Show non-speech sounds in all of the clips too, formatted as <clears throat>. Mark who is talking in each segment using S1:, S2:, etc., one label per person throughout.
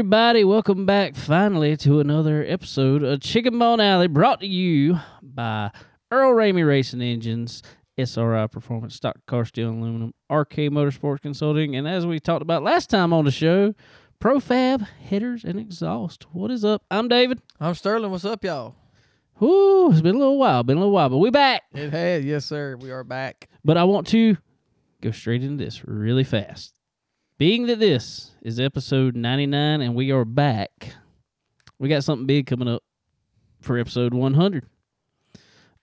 S1: everybody. Welcome back finally to another episode of Chicken Bone Alley brought to you by Earl Ramey Racing Engines, SRI Performance, Stock Car Steel and Aluminum, RK Motorsports Consulting, and as we talked about last time on the show, Profab Headers and Exhaust. What is up? I'm David.
S2: I'm Sterling. What's up, y'all?
S1: Whoo, it's been a little while, been a little while, but we back.
S2: It has, yes, sir. We are back.
S1: But I want to go straight into this really fast. Being that this is episode 99 and we are back, we got something big coming up for episode 100.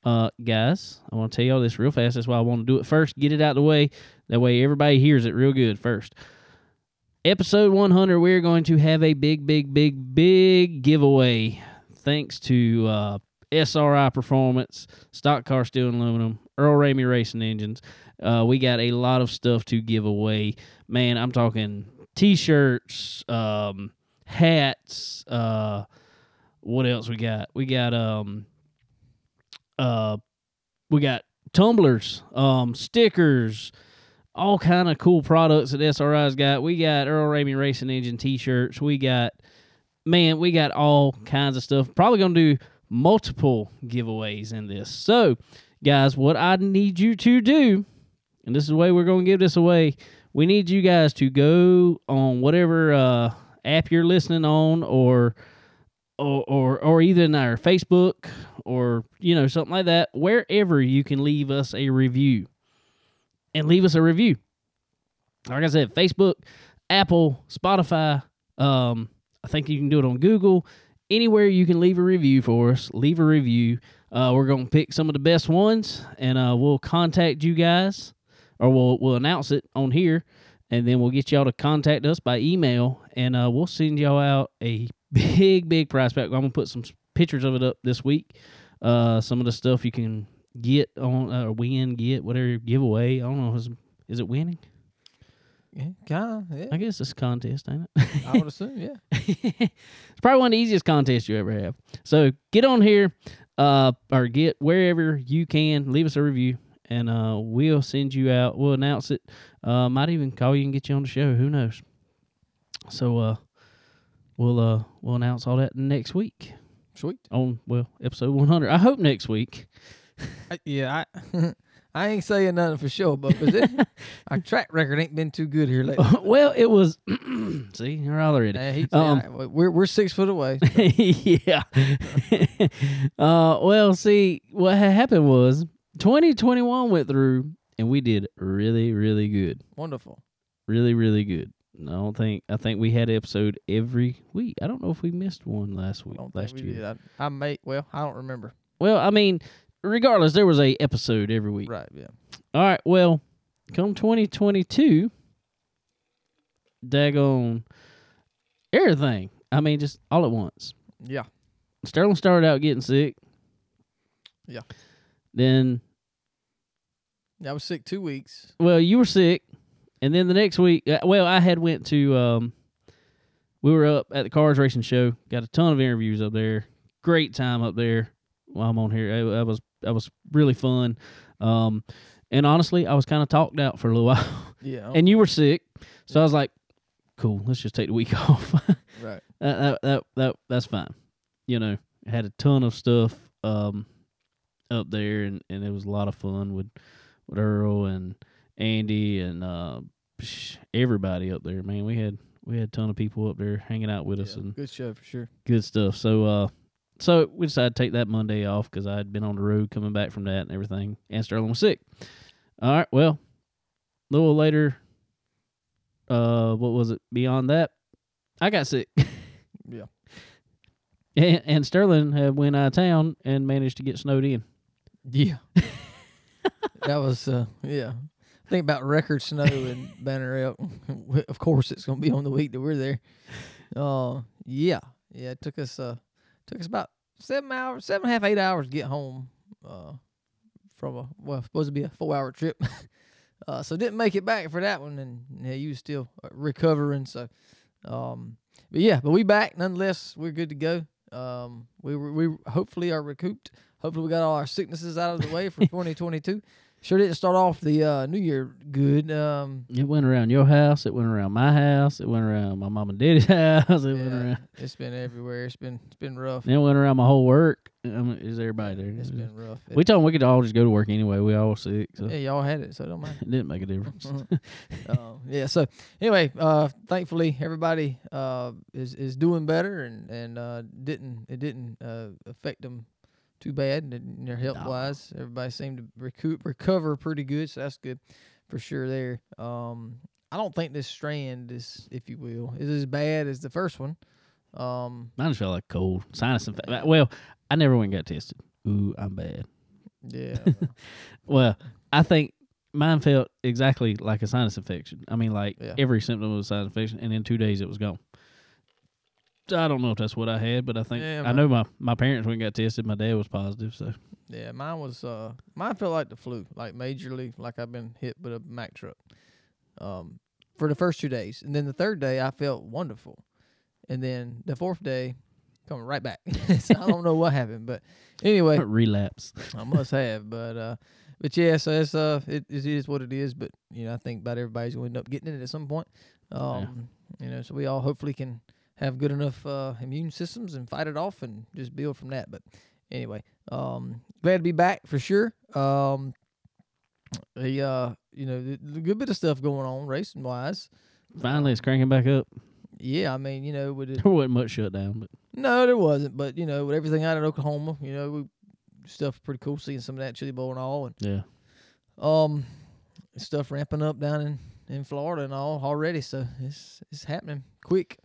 S1: Uh, guys, I want to tell y'all this real fast. That's why I want to do it first. Get it out of the way. That way everybody hears it real good first. Episode 100, we're going to have a big, big, big, big giveaway. Thanks to uh, SRI Performance, Stock Car Steel and Aluminum, Earl Ramey Racing Engines. Uh, we got a lot of stuff to give away. Man, I'm talking t-shirts, um, hats. Uh, what else we got? We got um, uh, we got tumblers, um, stickers, all kind of cool products that SRI's got. We got Earl Ramey Racing Engine t-shirts. We got man, we got all kinds of stuff. Probably gonna do multiple giveaways in this. So, guys, what I need you to do, and this is the way we're gonna give this away. We need you guys to go on whatever uh, app you're listening on, or or or or either in our Facebook or you know something like that, wherever you can leave us a review and leave us a review. Like I said, Facebook, Apple, Spotify. Um, I think you can do it on Google. Anywhere you can leave a review for us, leave a review. Uh, we're gonna pick some of the best ones, and uh, we'll contact you guys, or we'll we'll announce it on here, and then we'll get y'all to contact us by email, and uh, we'll send y'all out a <laughs> big big prize pack. I'm gonna put some pictures of it up this week. Uh, some of the stuff you can get on uh, win, get whatever giveaway. I don't know. Is, is it winning?
S2: Yeah, kind of. Yeah,
S1: I guess it's a contest, ain't it?
S2: I would assume. Yeah. <laughs>
S1: it's probably one of the easiest contests you ever have. So get on here, uh, or get wherever you can. Leave us a review, and uh, we'll send you out. We'll announce it. Uh, might even call you and get you on the show. Who knows? So uh, we'll uh, we'll announce all that next week
S2: Sweet.
S1: on well episode 100. I hope next week.
S2: I, yeah, I <laughs> I ain't saying nothing for sure, but it, <laughs> our track record ain't been too good here lately. <laughs>
S1: well, it was. <clears throat> see, you're already.
S2: He-
S1: Um,
S2: we're we're six foot away.
S1: yeah. uh, well, see, what ha- happened was 2021 went through and we did really, really good.
S2: Wonderful.
S1: Really, really good. I don't think I think we had episode every week. I don't know if we missed one last week,
S2: don't
S1: last
S2: we
S1: year.
S2: did. I, I may. Well, I don't remember.
S1: Well, I mean, regardless, there was a episode every week.
S2: Right. Yeah.
S1: All right. Well, come 2022, daggone everything. I mean, just all at once.
S2: Yeah.
S1: Sterling started out getting sick.
S2: Yeah.
S1: Then,
S2: I was sick two weeks.
S1: well, you were sick, and then the next week, uh, well, I had went to. Um, we were up at the Cars Racing Show. Got a ton of interviews up there. Great time up there. While I'm on here, It- that was that was really fun. Um, and honestly, I was kind of talked out for a little <laughs> while.
S2: Yeah.
S1: and you were sick, so I was like, "Cool, let's just take the week <laughs> off."
S2: right.
S1: that, that that that that's fine. You know, had a ton of stuff um up there, and and it was a lot of fun with with Earl and Andy and uh everybody up there. Man, we had we had a ton of people up there hanging out with us and
S2: good show for sure.
S1: good stuff. So uh. So we decided to take that Monday off because I had been on the road coming back from that and everything, and Sterling was sick. All right, well, a little later, uh, what was it? Beyond that, I got sick. <laughs>
S2: Yeah.
S1: And, and Sterling had went out of town and managed to get snowed in.
S2: Yeah. <laughs> that was uh yeah. Think about record snow in <laughs> Banner Elk. <laughs> of course it's gonna be on the week that we're there. Uh yeah. Yeah, it took us uh took us about seven hours, seven and a half, eight hours to get home uh from a well supposed to be a four hour trip. <laughs> uh so didn't make it back for that one and yeah, you was still uh, recovering so um but yeah, but we back nonetheless, we're good to go. Um we we hopefully are recouped. Hopefully we got all our sicknesses out of the way for <laughs> 2022. Sure didn't start off the uh, New Year good. Um,
S1: It went around your house. It went around my house. It went around my mom and daddy's <laughs> house. It went around.
S2: it's been everywhere. It's been it's been rough.
S1: It went around my whole work. Is everybody there?
S2: It's been rough.
S1: we told them we could all just go to work anyway. We all sick, so
S2: yeah, y'all had it, so it don't matter. <laughs>
S1: it didn't make a difference.
S2: uh, yeah. So anyway, uh, thankfully everybody uh, is is doing better and and uh, didn't it didn't uh, affect them too bad and their health wise. Everybody seemed to recoup recover pretty good, so that's good for sure. There. Um, I don't think this strand is, if you will, is as bad as the first one. Um,
S1: Mine just felt like cold sinus infection. Well, I never went and got tested. Ooh, I'm bad.
S2: yeah. <laughs>
S1: Well, I think mine felt exactly like a sinus infection. I mean, like
S2: Yeah.
S1: every symptom was a sinus infection, and in two days it was gone. I don't know if that's what I had, but I think
S2: Yeah,
S1: I know my my parents went and got tested. My dad was positive, so
S2: Yeah, mine was uh mine felt like the flu, like majorly like I've been hit with a Mack truck. Um for the first two days. And then the third day I felt wonderful. And then the fourth day coming right back. <laughs> so I don't know what happened. But anyway, <laughs>
S1: relapse.
S2: I must have. But uh but yeah, so it's uh it, it is what it is, but you know, I think about everybody's gonna end up getting it at some point. Um you know, so we all hopefully can have good enough uh immune systems and fight it off and just build from that. But anyway, um glad to be back for sure. Um the uh you know, the, the good bit of stuff going on racing wise.
S1: Finally, it's cranking back up.
S2: Yeah, I mean, you know, with it, <laughs>
S1: There wasn't much shut down, but
S2: no, there wasn't, but you know, with everything out in Oklahoma, you know, we stuff pretty cool seeing some of that chili bowl and all and
S1: yeah,
S2: um stuff ramping up down in in Florida and all already. So it's it's happening quick.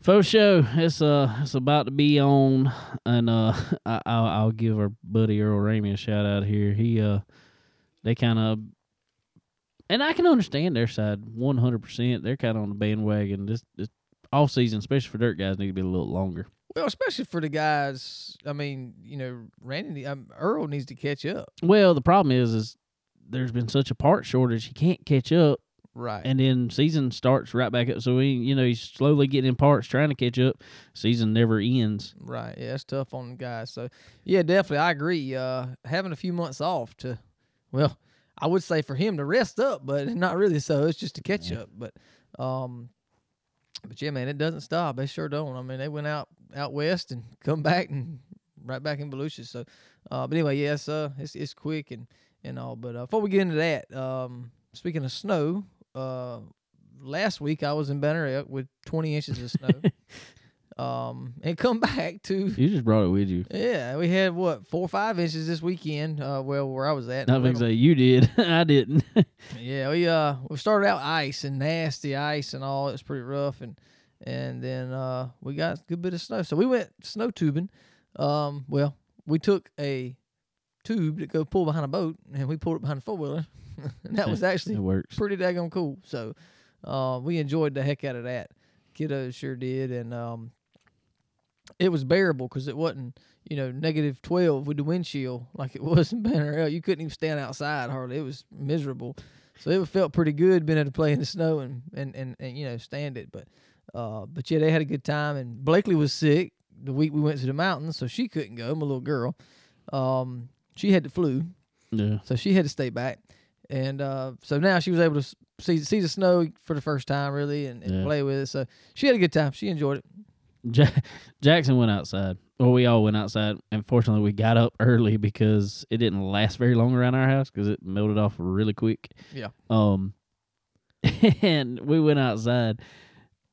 S1: Faux show. It's uh, it's about to be on, and uh, <laughs> I, I'll I'll give our buddy Earl Ramey a shout out here. He uh, they kind of. And I can understand their side 100%. They're kind of on the bandwagon. This, this off season, especially for dirt guys, need to be a little longer.
S2: Well, especially for the guys. I mean, you know, Randy, um, Earl needs to catch up.
S1: Well, the problem is, is there's been such a part shortage. He can't catch up,
S2: Right.
S1: and then season starts right back up. So he, you know, he's slowly getting in parts, trying to catch up. Season never ends.
S2: right. Yeah, it's tough on the guys. So yeah, definitely, I agree. Uh, having a few months off to, well, I would say for him to rest up, but <laughs> not really. So it's just to catch
S1: Yeah.
S2: up. But um, but yeah, man, it doesn't stop. They sure don't. I mean, they went out out west and <laughs> come back and right back in Volusia. So, uh, but anyway, yes, uh, it's it's quick and and all. But uh, before we get into that, um, speaking of snow, uh, last week I was in Banner with 20 inches of snow. <laughs> um, and come <laughs> back to
S1: You just brought it with you.
S2: yeah, we had what four or five inches this weekend. Uh, well, where I was at,
S1: Not because say you did. <laughs> I didn't.
S2: yeah, we uh we started out ice and nasty ice and all. It was pretty rough and and then uh we got a good bit of snow. So we went snow tubing. Um, well, we took a tube to go pull behind a boat and we pulled it behind a four wheeler. <laughs> that was
S1: it
S2: actually
S1: works.
S2: pretty daggone cool. So uh, we enjoyed the heck out of that. Kiddos sure did, and um, it was bearable because it wasn't you know negative twelve with the windshield <laughs> like it was in Banner Elk. You couldn't even stand outside hardly. It was miserable. So it felt pretty good being able to play in the snow and and and, and you know stand it. But uh, but yeah, they had a good time. And Blakely was sick the week we went to the mountains, so she couldn't go. My little girl, um, she had the flu.
S1: Yeah.
S2: So she had to stay back, and uh, so now she was able to see see the snow for the first time, really, and, and
S1: Yeah.
S2: play with it. So she had a good time. She enjoyed it.
S1: Ja- Jackson went outside. Well, we all went outside. Unfortunately, we got up early because it didn't last very long around our house because it melted off really quick.
S2: Yeah.
S1: Um, <laughs> and we went outside,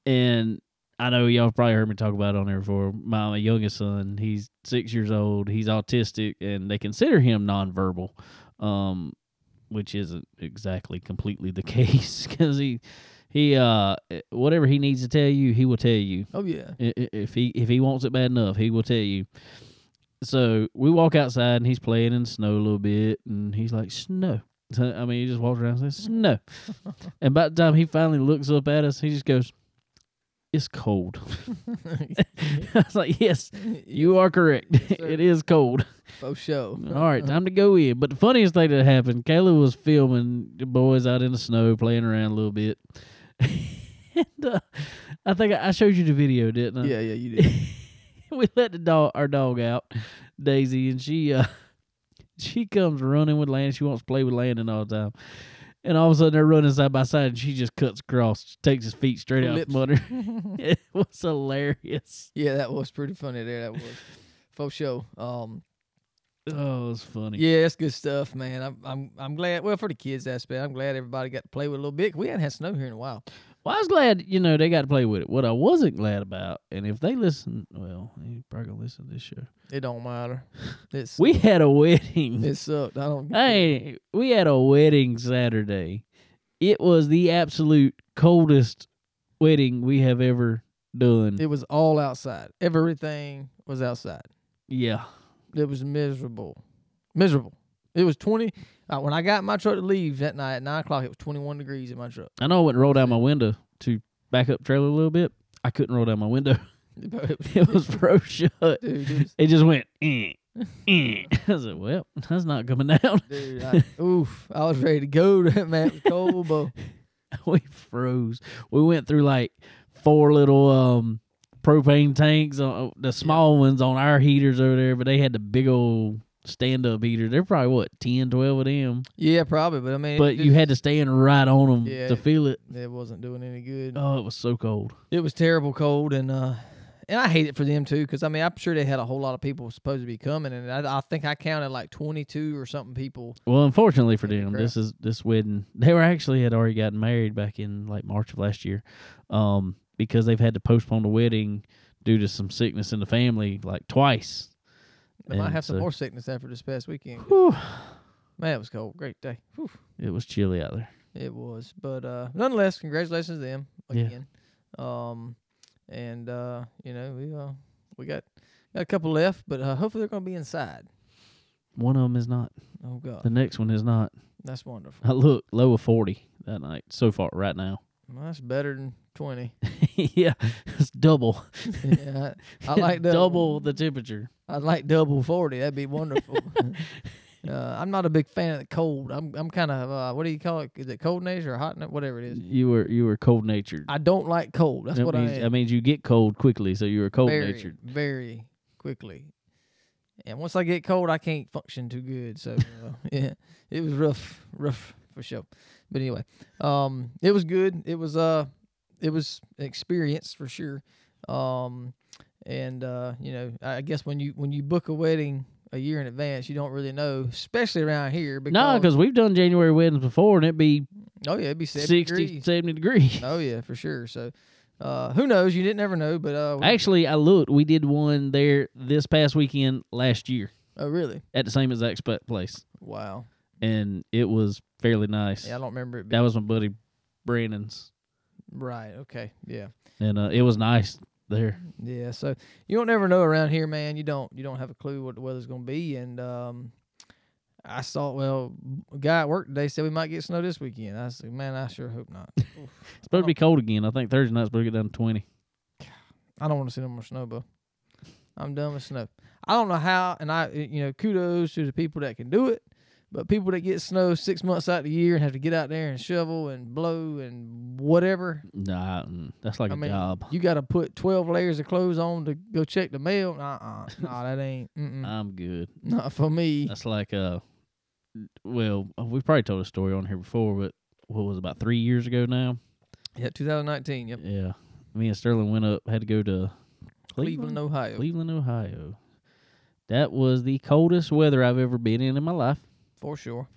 S1: and I know y'all probably heard me talk about it on there before. My, my youngest son, he's six years old. He's autistic, and they consider him nonverbal, um, which isn't exactly completely the <laughs> case because he he uh whatever he needs to tell you, he will tell you.
S2: Oh yeah,
S1: if he if he wants it bad enough, he will tell you. So we walk outside and he's playing in the snow a little bit, and he's like snow. So, <laughs> I mean, he just walks around and says snow. <laughs> and by the time he finally looks up at us, he just goes, "It's cold." <laughs> <laughs> I was like, "Yes, <laughs> you are correct.
S2: sir.
S1: it is cold."
S2: for show.
S1: All right, time to go in. But the funniest thing that happened, Kayla was filming the boys out in the snow playing around a little bit. and uh, I think I I showed you the video, didn't I?
S2: Yeah, yeah, you did.
S1: we let the dog our dog out, Daisy, and she uh she comes running with Landon. She wants to play with Landon all the time. And all of a sudden they're running side by side and she just cuts across, takes his feet straight out from under. <laughs> <laughs> it was hilarious.
S2: yeah, that was pretty funny there. That was for sure. Um,
S1: Oh, it was funny.
S2: yeah, that's good stuff, man. I'm I'm I'm glad. Well, for the kids aspect, I'm glad everybody got to play with it a little bit. We hadn't had snow here in a while.
S1: Well, I was glad, you know, they got to play with it. What I wasn't glad about, and if they listen, well, they probably gonna listen to this show.
S2: It don't matter. It's <laughs>
S1: We had a wedding.
S2: it sucked. I don't.
S1: Hey, we had a wedding Saturday. It was the absolute coldest wedding we have ever done.
S2: It was all outside. Everything was outside.
S1: yeah.
S2: It was miserable. Miserable. It was 20. Uh, when I got my truck to leave that night at 9 o'clock, it was 21 degrees in my truck.
S1: I know I went and roll down my window to back up trailer a little bit. I couldn't roll down my window. <laughs>
S2: It was,
S1: froze shut.
S2: dude, it was, <laughs> <laughs>
S1: It just went, eh, eh. I was like, well, that's not coming down.
S2: dude, I, oof. I was ready to go. That man was cold, but
S1: we froze. We went through like four little um propane tanks, on the small ones on our heaters over there, but they had the big old stand up heaters. They're probably what 10, 12 of them,
S2: yeah, probably. But I mean,
S1: but
S2: it,
S1: you had to stand right on them
S2: Yeah.
S1: to feel it.
S2: it wasn't doing any good.
S1: Oh, it was so cold.
S2: It was terrible cold, and uh, and I hate it for them too, because I mean, I'm sure they had a whole lot of people supposed to be coming, and I, I think I counted like 22 or something people.
S1: Well, unfortunately for them, this is this wedding. They were actually had already gotten married back in like March of last year, um, because they've had to postpone the wedding due to some sickness in the family like twice.
S2: They might
S1: And
S2: have some
S1: so-
S2: more sickness after this past weekend.
S1: Whew,
S2: Man, it was cold. Great day. Whew.
S1: it was chilly out there.
S2: It was, but uh, nonetheless, congratulations to them
S1: Yeah.
S2: again. Um, and uh, you know, we uh, we got got a couple left, but uh, hopefully they're gonna be inside.
S1: One of them is not.
S2: Oh God,
S1: The next one is not.
S2: that's wonderful.
S1: I look low of forty that night so far right now.
S2: Well, that's better than twenty. <laughs>
S1: yeah, it's double.
S2: yeah, I, I <laughs> like double.
S1: double the temperature.
S2: I'd like double forty. That'd be wonderful. <laughs> uh, I'm not a big fan of the cold. I'm I'm kind of uh, what do you call it? Is it cold nature or hot? na- Whatever it is.
S1: You were you were cold natured.
S2: I don't like cold. That's
S1: that
S2: what
S1: means,
S2: I am.
S1: That means you get cold quickly, so you were cold
S2: very,
S1: natured.
S2: very quickly. And once I get cold, I can't function too good. So uh, yeah, it was rough, rough for sure. But anyway, um, it was good. It was uh, it was an experience for sure. Um, and uh, you know, I guess when you when you book a wedding a year in advance, you don't really know, especially around here. Because
S1: No, because we've done January weddings before, and it'd be
S2: oh yeah, it'd be 70
S1: 60,
S2: degrees.
S1: 70 degrees. <laughs>
S2: Oh yeah, for sure. So. Uh, who knows? You didn't never know, but uh,
S1: Actually, I looked. We did one there this past weekend last year
S2: oh really?
S1: at the same exact spot place,
S2: Wow.
S1: and it was fairly nice.
S2: Yeah, I don't remember it.
S1: that was my buddy Brandon's,
S2: right. Okay. Yeah.
S1: and uh, it was nice there.
S2: Yeah, so you don't never know around here, man. You don't you don't have a clue what the weather's gonna be. And um, I saw well, a guy at work today said we might get snow this weekend. I said, man, I sure hope not. <laughs>
S1: It's supposed to be cold again. I think Thursday night's supposed to get down to twenty.
S2: I don't want to see no more snow, bro. I'm done with snow. I don't know how, and I you know kudos to the people that can do it, but people that get snow six months out of the year and have to get out there and shovel and blow and whatever.
S1: Nah, mm, that's like
S2: I
S1: a
S2: mean,
S1: job.
S2: You got to put twelve layers of clothes on to go check the mail. Uh uh nah, that ain't. Mm-mm. <laughs>
S1: I'm good.
S2: Not for me.
S1: That's like uh, well, we probably told a story on here before, but what was it, about three years ago now?
S2: Yeah, 2019. Yep.
S1: Yeah, me and Sterling went up, had to go to
S2: Cleveland, Ohio.
S1: Cleveland, Ohio. That was the coldest weather I've ever been in in my life,
S2: For sure.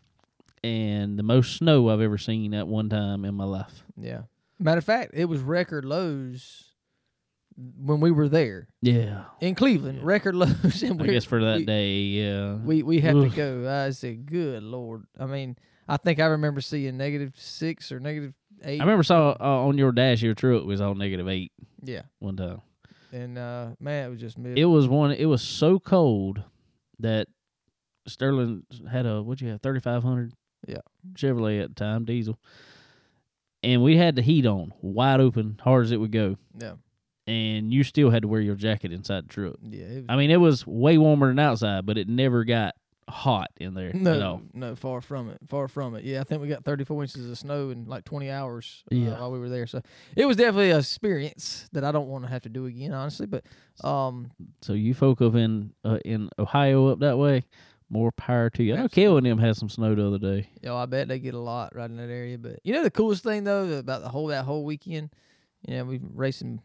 S1: and the most snow I've ever seen at one time in my life.
S2: Yeah. Matter of fact, it was record lows when we were there
S1: Yeah,
S2: in Cleveland.
S1: Yeah.
S2: Record <laughs> lows, and
S1: I guess for that
S2: we,
S1: day, yeah.
S2: we we had to go. I said, "Good lord!" I mean, I think I remember seeing negative six or negative eight.
S1: I remember saw uh, on your dash your truck was on negative eight
S2: Yeah,
S1: one time.
S2: and uh, man, it was just mid.
S1: It was one. It was so cold that Sterling had a what you have thirty five hundred.
S2: Yeah.
S1: Chevrolet at the time, diesel, and we had the heat on, wide open, hard as it would go,
S2: yeah,
S1: and you still had to wear your jacket inside the truck.
S2: yeah. Was,
S1: I mean, it was way warmer than outside, but it never got hot in there at
S2: no,
S1: all.
S2: no, far from it. Far from it. Yeah, I think we got 34 inches of snow in like 20 hours uh,
S1: Yeah.
S2: while we were there. So it was definitely a experience that I don't want to have to do again, honestly. But um,
S1: So you folk up in uh, in Ohio up that way, More power to you. I know
S2: Absolutely.
S1: And them had some snow the other day.
S2: Yo, I bet they get a lot right in that area. But you know the coolest thing though about the whole that whole weekend, you know, we racing.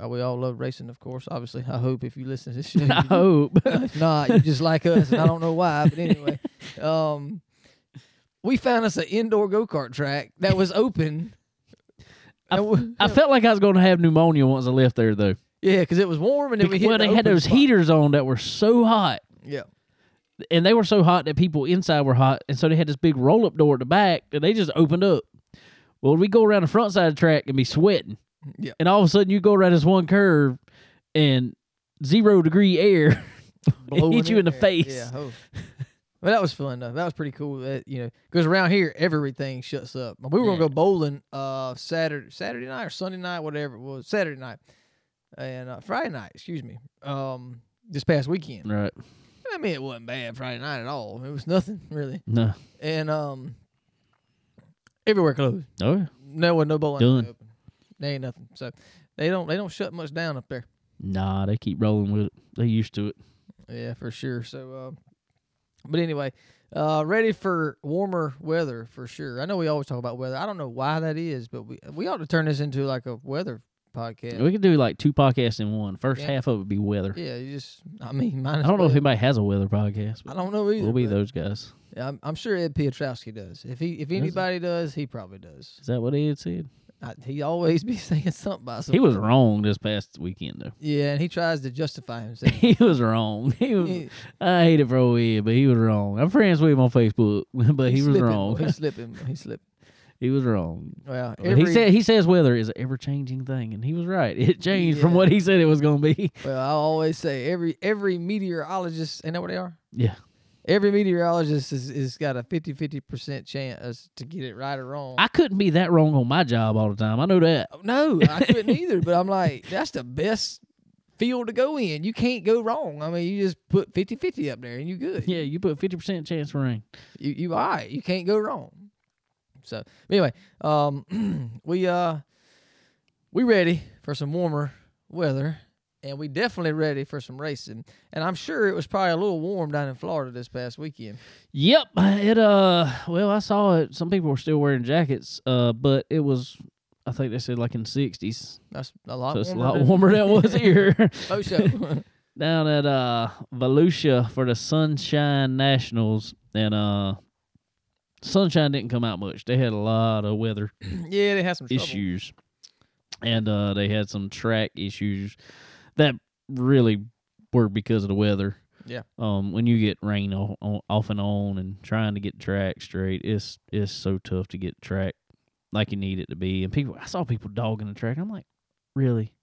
S2: We all love racing, of course. Obviously, I hope if you listen to this show, <laughs>
S1: I hope. <laughs>
S2: if not, you just like us, and I don't know why. But anyway, <laughs> um, we found us an indoor go kart track that was open.
S1: I-
S2: we-
S1: I felt like I was going to have pneumonia once I left there, though.
S2: yeah, because it was warm, and then we
S1: Bec-
S2: hit
S1: well,
S2: the
S1: they had those
S2: spot.
S1: heaters on that were so hot.
S2: Yeah,
S1: and they were so hot that people inside were hot, and so they had this big roll up door at the back and they just opened up. Well, we go around the front side of the track and be sweating,
S2: yeah.
S1: and all of a sudden you go around this one curve, and zero degree air <laughs> hit you in the
S2: there.
S1: face.
S2: Yeah. Oh. Well, that was fun though. That was pretty cool. That you know, because around here everything shuts up. We were gonna go bowling uh Saturday, Saturday night or Sunday night, whatever it was. Saturday night and uh, Friday night. Excuse me. Um, this past weekend.
S1: Right?
S2: I mean, it wasn't bad Friday night at all. It was nothing really.
S1: No.
S2: And um, everywhere closed.
S1: Oh, yeah.
S2: No one, no bowling.
S1: Done.
S2: Open. They ain't nothing. So they don't they don't shut much down up there.
S1: nah. They keep rolling with it. They used to it.
S2: Yeah, for sure. So, uh, but anyway, uh, ready for warmer weather for sure. I know we always talk about weather. I don't know why that is, but we we ought to turn this into like a weather podcast.
S1: We could do like two podcasts in one. First
S2: Yeah.
S1: half of it would be weather.
S2: yeah, you just I mean, <laughs> mine
S1: I don't know if anybody has a weather podcast.
S2: I
S1: But
S2: don't know either.
S1: we'll be
S2: but
S1: those guys.
S2: I'm, I'm sure Ed Piotrowski does. If he if anybody does, he probably does.
S1: Is that what he had said?
S2: I, he always <laughs> be saying something about something.
S1: He was wrong this past weekend though.
S2: Yeah, and he tries to justify <laughs> himself.
S1: he was wrong. He was,
S2: He-
S1: I hate it for OE, but he was wrong. I'm friends with him on Facebook, but he was
S2: slipping,
S1: wrong.
S2: He's slipping. He's slipping.
S1: He was wrong.
S2: Well, every,
S1: he said he says weather is an ever changing thing, and he was right. <laughs> It changed from what he said it was going to be. <laughs>
S2: well, I always say every every meteorologist, ain't that what they are?
S1: Yeah,
S2: every meteorologist is, is got a 50 50% chance to get it right or wrong.
S1: I couldn't be that wrong on my job all the time. I know that.
S2: Oh, no, I couldn't <laughs> either, but I'm like, that's the best field to go in. You can't go wrong. I mean, you just put 50 50 up there and you good.
S1: Yeah, you put fifty percent chance for rain.
S2: You, you all right. You can't go wrong. So, anyway, um, <clears throat> we, uh, we ready for some warmer weather. And we definitely ready for some racing. And I'm sure it was probably a little warm down in Florida this past weekend.
S1: Yep, it uh, well, I saw it. Some people were still wearing jackets, uh, but it was, I think they said like in sixties,
S2: That's a lot
S1: so it's a lot warmer than it was <laughs> here.
S2: Oh, show. <laughs>
S1: down at uh Volusia for the Sunshine Nationals, and uh Sunshine didn't come out much. They had a lot of weather <clears throat>
S2: yeah, they had some trouble.
S1: issues, and uh they had some track issues that really were because of the weather.
S2: Yeah.
S1: Um, when you get rain off and on and trying to get track straight, it's it's so tough to get track like you need it to be. And people, I saw people dogging the track. I'm like, really?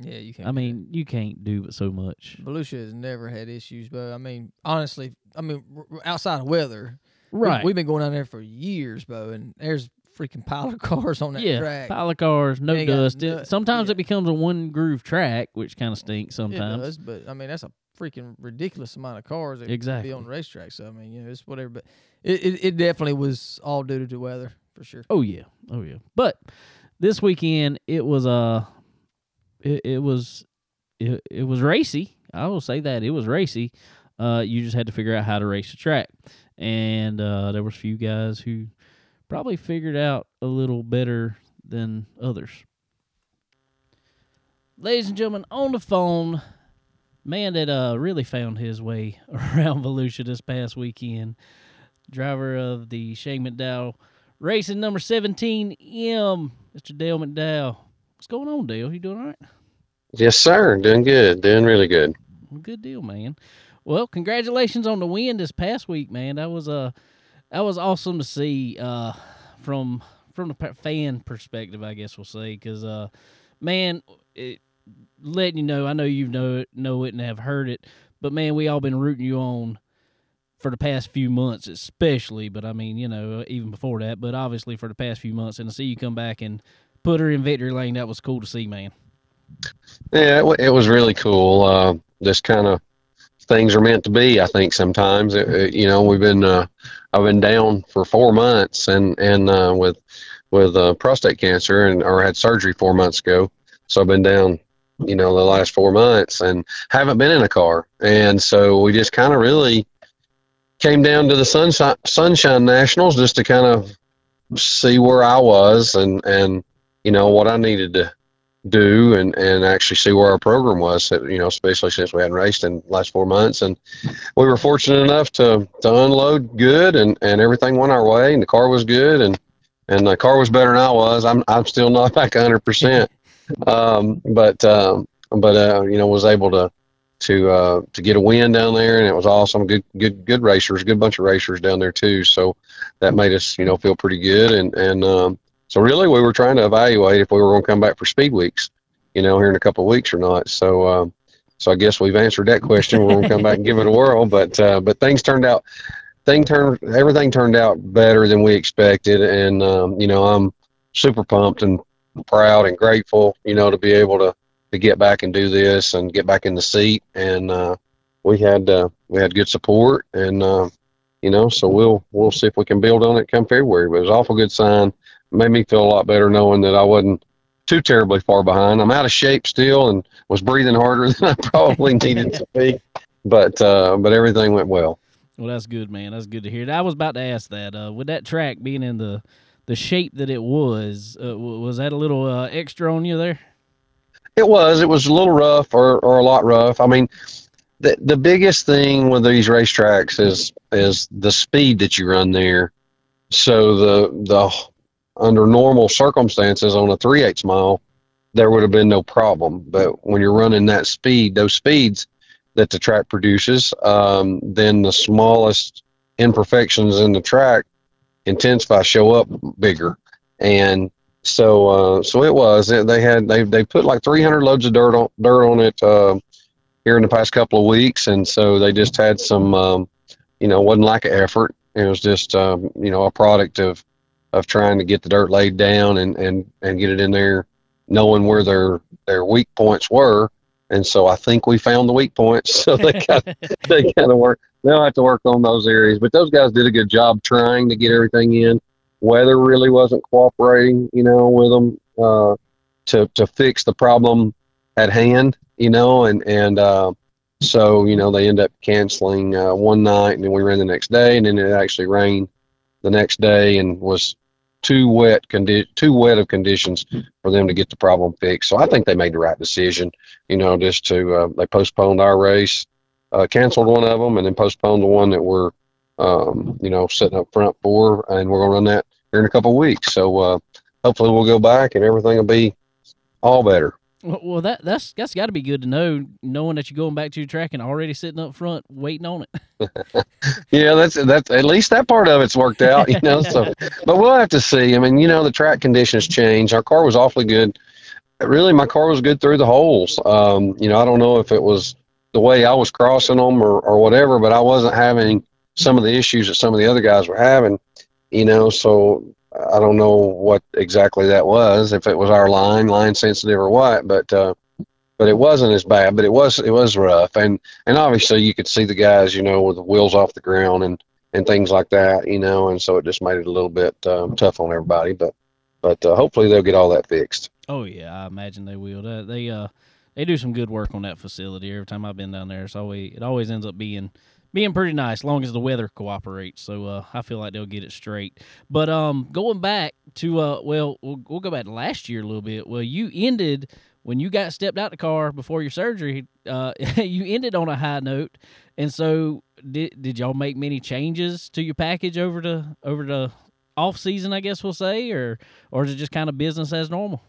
S2: Yeah, you can't.
S1: I mean, you can't do but so much.
S2: Volusia has never had issues, but I mean, honestly, I mean, outside of weather, we-
S1: Right.
S2: We've been going down there for years, Bo, and there's freaking pile of <laughs> cars on that
S1: yeah,
S2: track.
S1: pile of cars, no
S2: They got
S1: dust. It-
S2: nut-
S1: sometimes
S2: yeah.
S1: it becomes a one groove track, which kind of stinks
S2: It
S1: sometimes.
S2: does, but I mean, that's a freaking ridiculous amount of cars that
S1: Exactly.
S2: be on the racetrack. So I mean, you know, it's whatever. But it, it, it definitely was all due to the weather for sure.
S1: Oh yeah, oh yeah. But this weekend it was uh, it, it was it, it was racy. I will say that it was racy. Uh, you just had to figure out how to race the track, and uh, there was a few guys who probably figured out a little better than others. Ladies and gentlemen, on the phone, man that uh really found his way <laughs> around Volusia this past weekend. Driver of the Shane McDowell Racing number 17, M. Mr. Dale McDowell. What's going on, Dale? You doing all right?
S3: Yes, sir. Doing good. Doing really good.
S1: Good deal, man. Well, congratulations on the win this past week, man. That was uh, that was awesome to see uh, from from the fan perspective, I guess we'll say, because uh, man, it, letting you know, I know you know it, know it, and have heard it, but man, we all been rooting you on for the past few months, especially. But I mean, you know, even before that, but obviously for the past few months, and to see you come back and put her in victory lane, that was cool to see, man.
S3: Yeah, it, wa- it was really cool. Uh, just kind of things are meant to be. I think sometimes, It- it- you know, we've been uh, I've been down for four months and and uh, with with uh, prostate cancer and or had surgery four months ago. So I've been down, you know, the last four months and haven't been in a car. And so we just kind of really came down to the Sunshine Sunshine Nationals just to kind of see where I was and and you know what I needed to do and and actually see where our program was. You know, especially since we hadn't raced in last four months, and we were fortunate enough to to unload good and and everything went our way, and the car was good and and the car was better than I was. I'm I'm still not <laughs> back 100 percent, um, but um, but uh, you know was able to to uh, to get a win down there, and it was awesome. Good good good racers, good bunch of racers down there too. So that made us you know feel pretty good, and and um, so really we were trying to evaluate if we were going to come back for speed weeks, you know, here in a couple of weeks or not. So um, so I guess we've answered that question. We're going to come back and give it a whirl, but uh, but things turned out. Thing turned everything turned out better than we expected, and um, you know I'm super pumped and proud and grateful, you know, to be able to to get back and do this and get back in the seat. And uh, we had uh, we had good support, and uh, you know, so we'll we'll see if we can build on it come February. But it was an awful good sign. Made me feel a lot better knowing that I wasn't too terribly far behind. I'm out of shape still and was breathing harder <laughs> than I probably <laughs> needed to be, but uh, but everything went well.
S1: Well, that's good, man. That's good to hear. I was about to ask that. Uh, with that track being in the the shape that it was, uh, was that a little uh, extra on you there?
S3: It was. It was a little rough, or, or a lot rough. I mean, the the biggest thing with these racetracks is is the speed that you run there. So the the under normal circumstances on a three eighths mile, there would have been no problem. But when you're running that speed, those speeds that the track produces, um, then the smallest imperfections in the track intensify show up bigger, and so uh, so it was. They had they they put like 300 loads of dirt on dirt on it uh, here in the past couple of weeks, and so they just had some, um, you know, wasn't like an effort. It was just um, you know a product of of trying to get the dirt laid down and and and get it in there, knowing where their their weak points were. And so I think we found the weak points. <laughs> So they <laughs> got they got to work. They'll have to work on those areas. But those guys did a good job trying to get everything in weather really wasn't cooperating, you know, with them uh, to to fix the problem at hand, you know, and and uh, so you know they end up canceling uh, one night, and then we ran the next day, and then it actually rained the next day, and was too wet condi- too wet of conditions for them to get the problem fixed. So I think they made the right decision, you know, just to uh, they postponed our race, uh, canceled one of them, and then postponed the one that we're um, you know, setting up front for, and we're gonna run that here in a couple of weeks. So uh, hopefully we'll go back and everything will be all better.
S1: Well, well that that's that's got to be good to know, knowing that you're going back to your track and already sitting up front waiting on it. <laughs>
S3: yeah, that's that's at least that part of it's worked out, you know. So, <laughs> but we'll have to see. I mean, you know, the track conditions change. Our car was awfully good. Really, my car was good through the holes. Um, you know, I don't know if it was the way I was crossing them or, or whatever, but I wasn't having some of the issues that some of the other guys were having you know, so I don't know what exactly that was, if it was our line, line sensitive or what, but uh, but it wasn't as bad, but it was it was rough, and and obviously you could see the guys, you know, with the wheels off the ground and and things like that, you know, and so it just made it a little bit um, tough on everybody, but but uh, hopefully they'll get all that fixed.
S1: Oh yeah, I imagine they will. They, uh they do some good work on that facility. Every time I've been down there, it's always it always ends up being being pretty nice, long as the weather cooperates. So uh, I feel like they'll get it straight. But um, going back to uh, well, well, we'll go back to last year a little bit. Well, you ended when you got stepped out the car before your surgery. Uh, <laughs> you ended on a high note, and so did did y'all make many changes to your package over the over the off season? I guess we'll say, or or is it just kind of business as normal?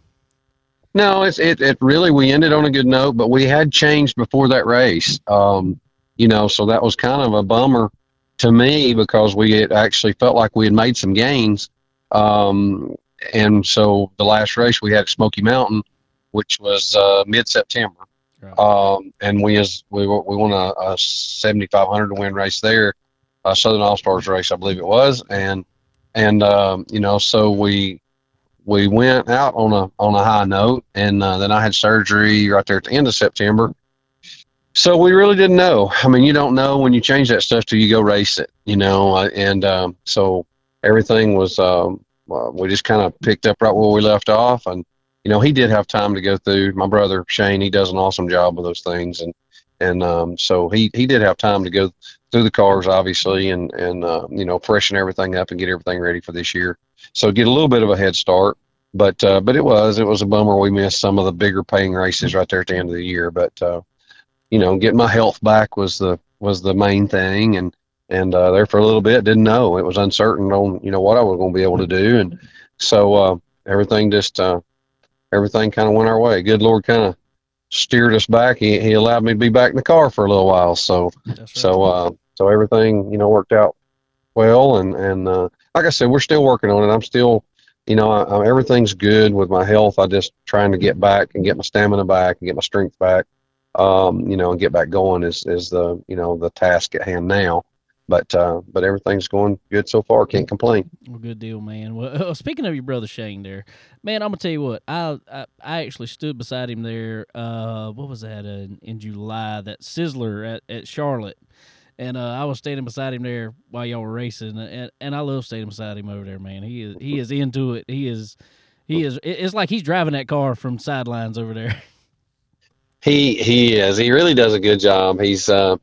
S3: No, it's it, it really we ended on a good note, but we had changed before that race. Um, you know, so that was kind of a bummer to me because we had actually felt like we had made some gains. Um, and so the last race we had Smoky Mountain, which was uh, mid September. Right. Um, and we as we we won a, a 7,500 to win race there, a Southern All Stars race, I believe it was, and and um, you know so we we went out on a on a high note, and uh, then I had surgery right there at the end of September, so we really didn't know. I mean, you don't know when you change that stuff till you go race it, you know. Uh, and um, so everything was, um, uh, we just kind of picked up right where we left off. And you know, he did have time to go through. My brother Shane, he does an awesome job with those things, and and um, so he he did have time to go through the cars, obviously, and and uh, you know freshen everything up and get everything ready for this year. So get a little bit of a head start. But uh, but it was it was a bummer we missed some of the bigger paying races right there at the end of the year. But uh, you know, getting my health back was the was the main thing, and and uh, there for a little bit didn't know it was uncertain on you know what I was going to be able to do, and so uh, everything just uh, everything kind of went our way. Good Lord, kind of steered us back. He he allowed me to be back in the car for a little while, so
S1: Right.
S3: so uh, so everything you know worked out well, and and uh, like I said, we're still working on it. I'm still, you know, I, I, everything's good with my health. I just trying to get back and get my stamina back and get my strength back. Um, you know, and get back going is is the you know the task at hand now. But uh, but everything's going good so far. Can't complain.
S1: Well, good deal, man. Well, <laughs> uh, speaking of your brother Shane, there, man, I'm gonna tell you what. I I, I actually stood beside him there. Uh, what was that in, in July? That Sizzler at, at Charlotte, and uh, I was standing beside him there while y'all were racing, and and I love standing beside him over there, man. He is he is into it. He is he is. it- It's like he's driving that car from sidelines over there. <laughs>
S3: He he is. He really does a good job. He's uh,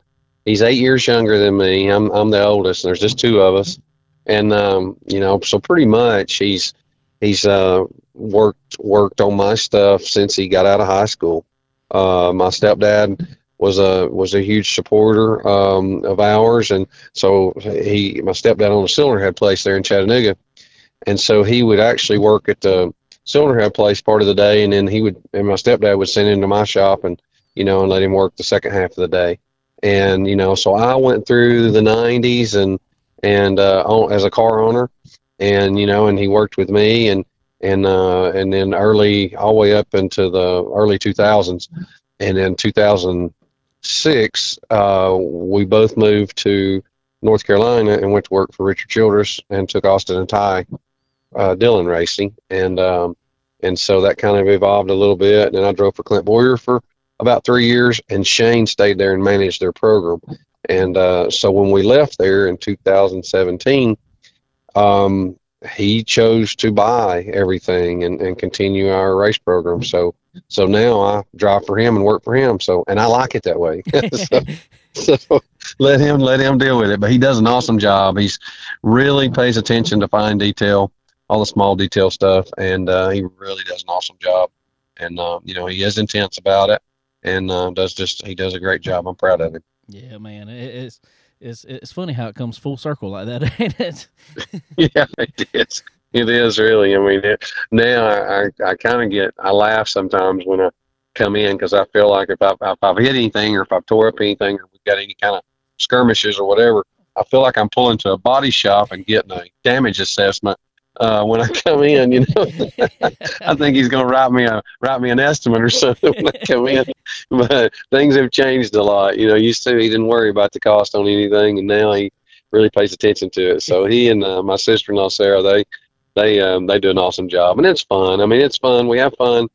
S3: he's eight years younger than me. I'm I'm the oldest. And there's just two of us, and um, you know, so pretty much he's he's uh, worked worked on my stuff since he got out of high school. Uh, my stepdad was a was a huge supporter um, of ours, and so he my stepdad on the cylinder head place there in Chattanooga, and so he would actually work at the cylinder head place part of the day, and then he would and my stepdad would send him to my shop and you know and let him work the second half of the day, and you know so I went through the '90s and and uh, own, as a car owner, and you know and he worked with me and and uh, and then early all the way up into the early 2000s, and then 2006 uh, we both moved to North Carolina and went to work for Richard Childress and took Austin and Ty uh, Dillon Racing, and um, and so that kind of evolved a little bit. And I drove for Clint Bowyer for about three years, and Shane stayed there and managed their program. And uh, so when we left there in 2017, um, he chose to buy everything and, and continue our race program. So so now I drive for him and work for him. So and I like it that way. <laughs> so, so let him let him deal with it. But he does an awesome job. He's really pays attention to fine detail, all the small detail stuff, and uh, he really does an awesome job. And uh, you know he is intense about it, and uh, does just he does a great job. I'm proud of him.
S1: yeah, man. It's it's it's funny how it comes full circle like that, <laughs> ain't it? <laughs>
S3: yeah, it is. It is really. I mean, it, now I, I, I kind of get, I laugh sometimes when I come in because I feel like if, I, if I've hit anything or if I've tore up anything or we've got any kind of skirmishes or whatever, I feel like I'm pulling to a body shop and getting a damage assessment uh, when I come in. You know, I think he's going to write me a write me an estimate or something when I come in. But things have changed a lot. You know, used to he didn't worry about the cost on anything, and now he really pays attention to it. So he and uh, my sister-in-law Sarah, they they um, they do an awesome job, and it's fun. I mean, it's fun. We have fun,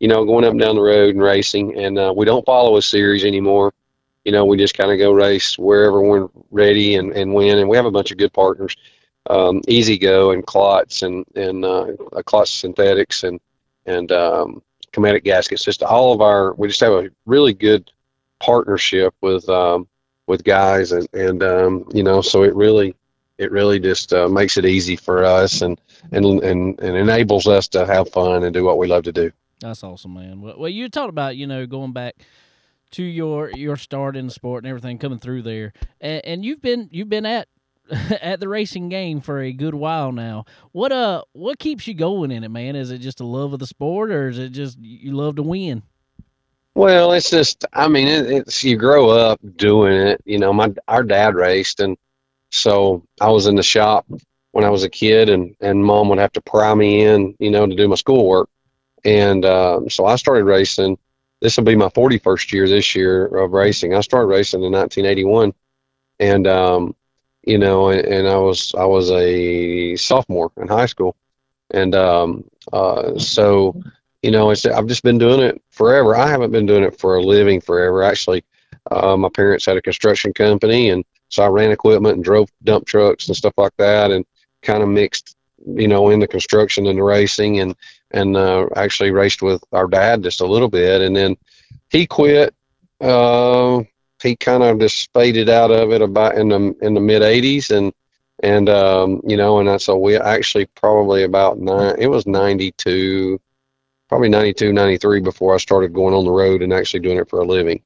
S3: you know, going up and down the road and racing, and uh, we don't follow a series anymore. You know, we just kind of go race wherever we're ready and, and win. And we have a bunch of good partners, um, Easy Go and Klotz and and uh, Klotz Synthetics and and um, Cometic Gaskets. Just all of our, we just have a really good partnership with um, with guys, and and um, you know, so it really it really just uh, makes it easy for us and, and and and enables us to have fun and do what we love to do.
S1: That's awesome, man. Well, you talked about you know going back to your your start in the sport and everything coming through there, and, and you've been you've been at <laughs> at the racing game for a good while now. What uh what keeps you going in it, man? Is it just a love of the sport, or is it just you love to win?
S3: Well, it's just I mean it, it's you grow up doing it. You know, my our dad raced, and so I was in the shop when I was a kid, and and mom would have to pry me in, you know, to do my schoolwork, and um, so I started racing. This will be my 41st year this year of racing. I started racing in 1981, and um, you know, and, and I was I was a sophomore in high school, and um, uh, so you know, it's I've just been doing it forever. I haven't been doing it for a living forever. Actually, uh, my parents had a construction company, and so I ran equipment and drove dump trucks and stuff like that, and kind of mixed, you know, in the construction and the racing, and and uh, actually raced with our dad just a little bit, and then he quit uh, he kind of just faded out of it about in the in the mid '80s, and and um, you know, and so we actually probably about nine. It was '92, probably 92, 93 before I started going on the road and actually doing it for a living,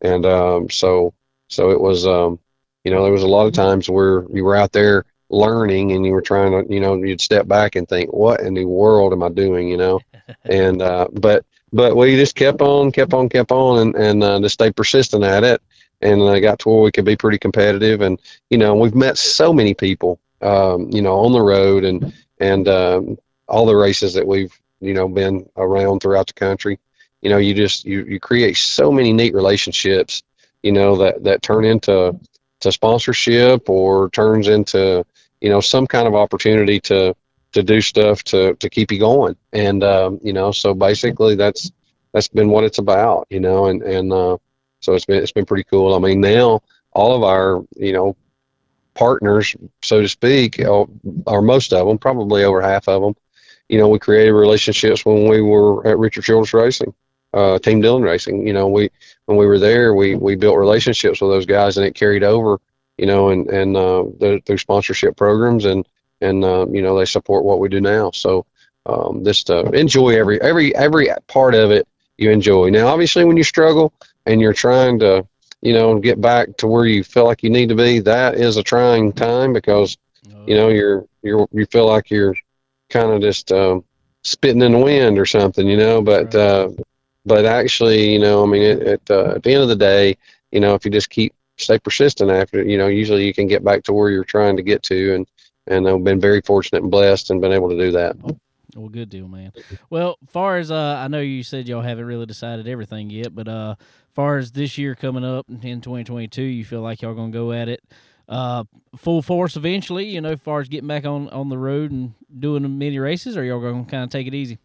S3: and um, so so it was um, you know there was a lot of times where you were out there learning and you were trying to you know you'd step back and think what in the world am I doing? You know? <laughs> And uh, but but we just kept on kept on kept on and and uh, just stay persistent at it and I got to where we could be pretty competitive. And you know, we've met so many people, um, you know, on the road and and um, all the races that we've you know been around throughout the country. You know, you just you you create so many neat relationships, you know, that that turn into to sponsorship or turns into you know some kind of opportunity to to do stuff to to keep you going. And um, you know, so basically that's that's been what it's about, you know, and and uh, so it's been it's been pretty cool. I mean, now all of our you know partners, so to speak, or most of them, probably over half of them, you know, we created relationships when we were at Richard Childress Racing, uh, Team Dillon Racing. You know, we when we were there, we we built relationships with those guys, and it carried over. You know, and and uh, through sponsorship programs, and and uh, you know they support what we do now. So um, just uh, enjoy every every every part of it. You enjoy. Now, obviously, when you struggle, and you're trying to, you know, get back to where you feel like you need to be, that is a trying time because, you know, you're you're you feel like you're kind of just um, spitting in the wind or something, you know. But uh, but actually, you know, I mean, it, it, uh, at the end of the day, you know, if you just keep stay persistent after you know, usually you can get back to where you're trying to get to, and and I've been very fortunate and blessed and been able to do that.
S1: Well, good deal, man. Well, far as uh, I know, you said y'all haven't really decided everything yet, but uh, far as this year coming up in 2022, you feel like y'all gonna go at it uh, full force eventually. You know, far as getting back on on the road and doing the many races, or y'all gonna kind of take it easy?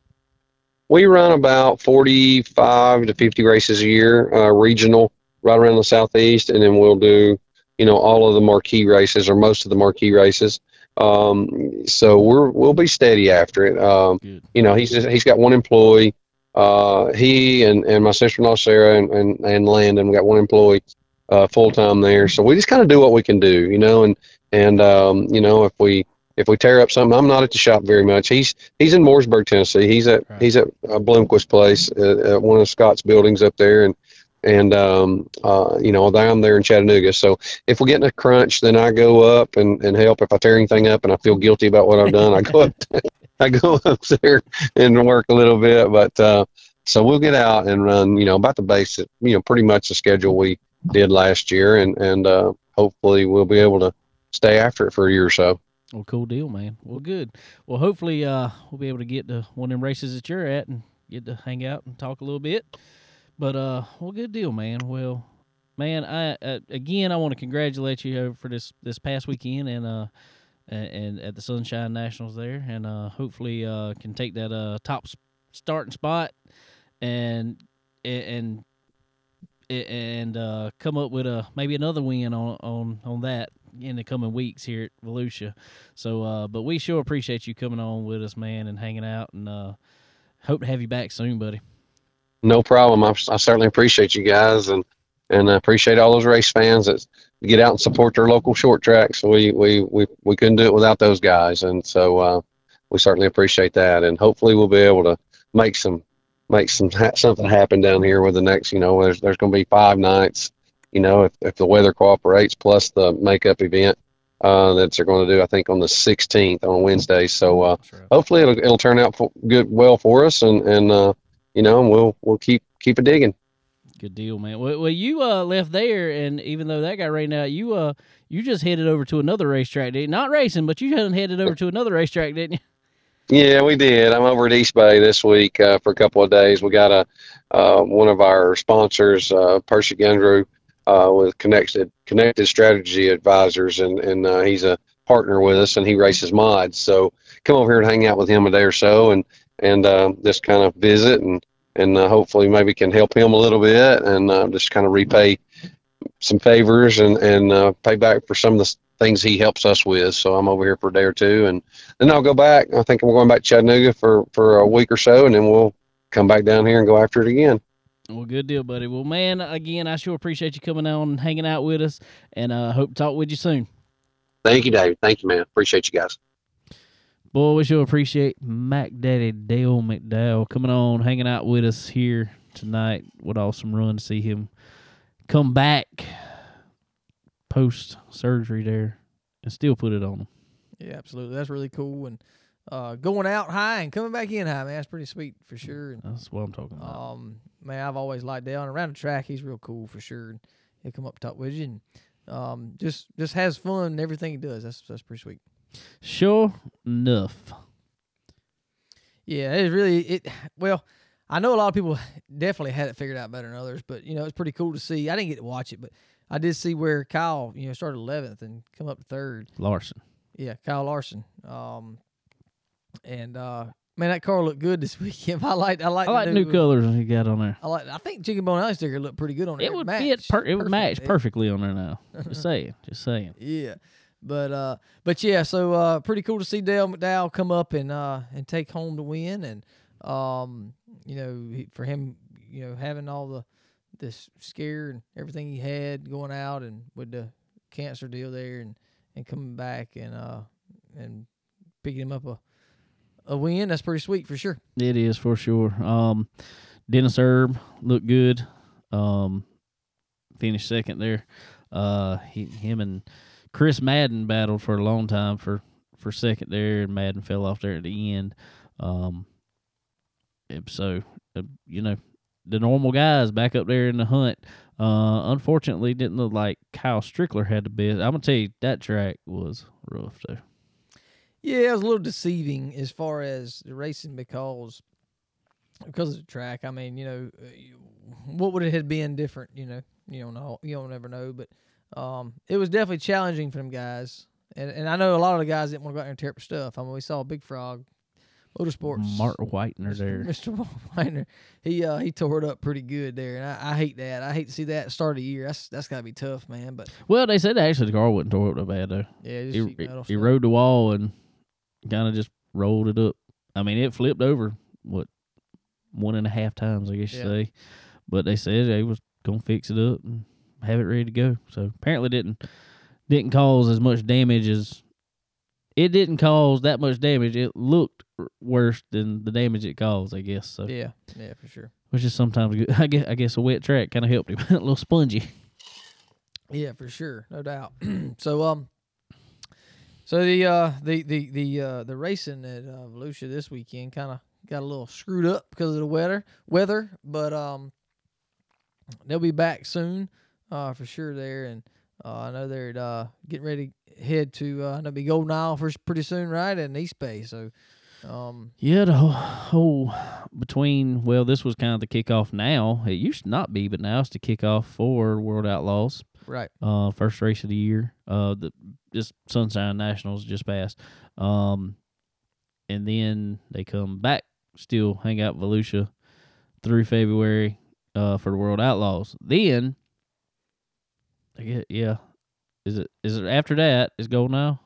S3: We run about 45 to 50 races a year, uh, regional, right around the southeast, and then we'll do, you know, all of the marquee races or most of the marquee races. Um, so we're we'll be steady after it. Um, you know, he's just, he's got one employee. Uh, he and, and my sister-in-law Sarah and, and, and Landon we got one employee uh, full time there. So we just kind of do what we can do, you know. And and um, you know if we if we tear up something, I'm not at the shop very much. He's he's in Mooresburg, Tennessee. He's at right. he's at uh, Bloomquist Place, uh, at one of Scott's buildings up there, and and um, uh, you know I'm there in Chattanooga. So if we get in a crunch, then I go up and, and help. If I tear anything up and I feel guilty about what I've done, I go up <laughs> I go <laughs> up there and work a little bit. But uh, so we'll get out and run. You know about the basic. You know pretty much the schedule we did last year, and and uh, hopefully we'll be able to stay after it for a year or so.
S1: Well, cool deal, man. Well, good. Well, hopefully uh, we'll be able to get to one of them races that you're at and get to hang out and talk a little bit. But uh, well, good deal, man. Well, man, I uh, again I want to congratulate you for this this past weekend and uh and, and at the Sunshine Nationals there, and uh hopefully uh can take that uh top starting spot and and and uh come up with a maybe another win on on on that in the coming weeks here at Volusia. So, uh, but we sure appreciate you coming on with us, man, and hanging out, and uh, hope to have you back soon, buddy.
S3: No problem. I, I certainly appreciate you guys and and I appreciate all those race fans that get out and support their local short tracks. We we we, we couldn't do it without those guys, and so uh, we certainly appreciate that. And hopefully, we'll be able to make some make some something happen down here with the next. You know, there's there's going to be five nights. You know, if if the weather cooperates, plus the makeup event uh, that they're going to do. I think on the 16th on Wednesday. So uh, hopefully, it'll it'll turn out for, good well for us, and and uh, you know, we'll we'll keep keep it digging.
S1: Good deal, man. Well, well you uh, left there, and even though that got rained out, you uh you just headed over to another racetrack, did Not racing, but you hadn't headed over to another racetrack, didn't you?
S3: Yeah, we did. I'm over at East Bay this week uh, for a couple of days. We got a uh, one of our sponsors, uh, Percy Gundrew, uh, with connected connected strategy advisors, and and he's a partner with us, and he races mods. So come over here and hang out with him a day or so, and and just kind of visit and and uh, hopefully maybe can help him a little bit and uh, just kind of repay some favors and and uh, pay back for some of the things he helps us with. So I'm over here for a day or two, and then I'll go back. I think I'm going back to Chattanooga for for a week or so, and then we'll come back down here and go after it again.
S1: Well, good deal, buddy. Well, man, again, I sure appreciate you coming on and hanging out with us, and uh, hope to talk with you soon.
S3: Thank you, David. Thank you, man. Appreciate you guys.
S1: Boy, we sure appreciate Mac Daddy Dale McDowell coming on, hanging out with us here tonight. What awesome run to see him come back post surgery there and still put it on him.
S2: Yeah, absolutely. That's really cool. And uh, going out high and coming back in high, man, that's pretty sweet for sure. And,
S1: That's what I'm talking about.
S2: um, man, I've always liked Dale. And around the track, he's real cool for sure. And he'll come up talk with you and um, just just has fun and everything he does. That's that's pretty sweet.
S1: Sure enough.
S2: Yeah, it really it. Well, I know a lot of people definitely had it figured out better than others, but you know it's pretty cool to see. I didn't get to watch it, but I did see where Kyle, you know, started eleventh and come up to third.
S1: Larson.
S2: Yeah, Kyle Larson. Um, and uh, man, that car looked good this <laughs> weekend. I like I like
S1: I like new colors he got on there.
S2: I like. I think Chicken Bone Alley sticker looked pretty good on there.
S1: It would fit. Per- it would match perfectly on there now. Just <laughs> saying. Just saying.
S2: Yeah. But uh but yeah, so uh pretty cool to see Dale McDowell come up and uh and take home the win and um you know for him you know having all the this scare and everything he had going out and with the cancer deal there and and coming back and uh and picking him up a a win that's pretty sweet for sure.
S1: It is for sure. Um, Dennis Erb looked good. Um, finished second there. Uh, he, him and Chris Madden battled for a long time for for second there, and Madden fell off there at the end. Um, so uh, you know the normal guys back up there in the hunt. Uh, unfortunately, didn't look like Kyle Strickler had the best. I'm gonna tell you that track was rough though.
S2: Yeah, it was a little deceiving as far as the racing because because of the track. I mean, you know, uh, what would it have been different? You know, you don't know, you don't ever know. But um, it was definitely challenging for them guys, and and I know a lot of the guys didn't want to go out there and tear up stuff. I mean, we saw Big Frog Motorsports.
S1: Mark Whitener there.
S2: Mr. <laughs> Whitener. he uh he tore it up pretty good there, and I, I hate that. I hate to see that start of the year. That's that's gotta be tough, man. But
S1: Well, they said actually the car wasn't tore up that bad though.
S2: yeah, just
S1: he, he, he rode the wall and kind of just rolled it up. I mean, it flipped over what one and a half times, I guess you say. But they said they was gonna fix it up and have it ready to go. So apparently didn't didn't cause as much damage as it didn't cause that much damage. It looked worse than the damage it caused, I guess. So
S2: Yeah, yeah, for sure.
S1: which is sometimes good. <laughs> I guess I guess a wet track kind of helped him, <laughs> a little spongy.
S2: Yeah, for sure, no doubt. <clears throat> so um, so the uh the the the uh the racing at uh, Volusia this weekend kind of got a little screwed up because of the weather weather, but um, they'll be back soon, uh for sure there, and uh, I know they're uh getting ready to head to uh, I know be Golden Isle for pretty soon, right? And East Bay, so um
S1: Yeah, the whole, whole between well, this was kind of the kickoff. Now it used to not be, but now it's the kickoff for World Outlaws.
S2: right,
S1: Uh, first race of the year. Uh, the just Sunshine Nationals just passed. Um, and then they come back, still hang out Volusia through February. Uh, for the World Outlaws. Then, I get yeah. Is it is it after that? Is Golden Isle?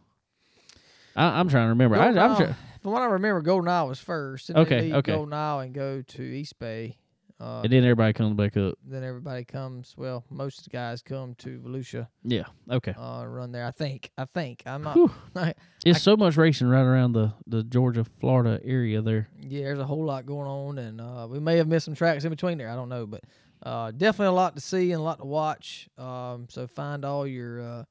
S1: I, I'm trying to remember. I,
S2: Golden Isle-
S1: sure.
S2: From what I remember, Golden Isle was first. And
S1: Okay, okay.
S2: Golden Isle and go to East Bay. Uh,
S1: And then everybody comes back up.
S2: then everybody comes. Well, most of the guys come to Volusia,
S1: Yeah. Okay.
S2: uh, run there. I think. I think. I'm not. <laughs> I-
S1: It's
S2: I-
S1: so much racing right around the, the Georgia Florida area there.
S2: yeah, there's a whole lot going on, and uh, we may have missed some tracks in between there. I don't know, but uh, definitely a lot to see and a lot to watch. Um, so find all your uh,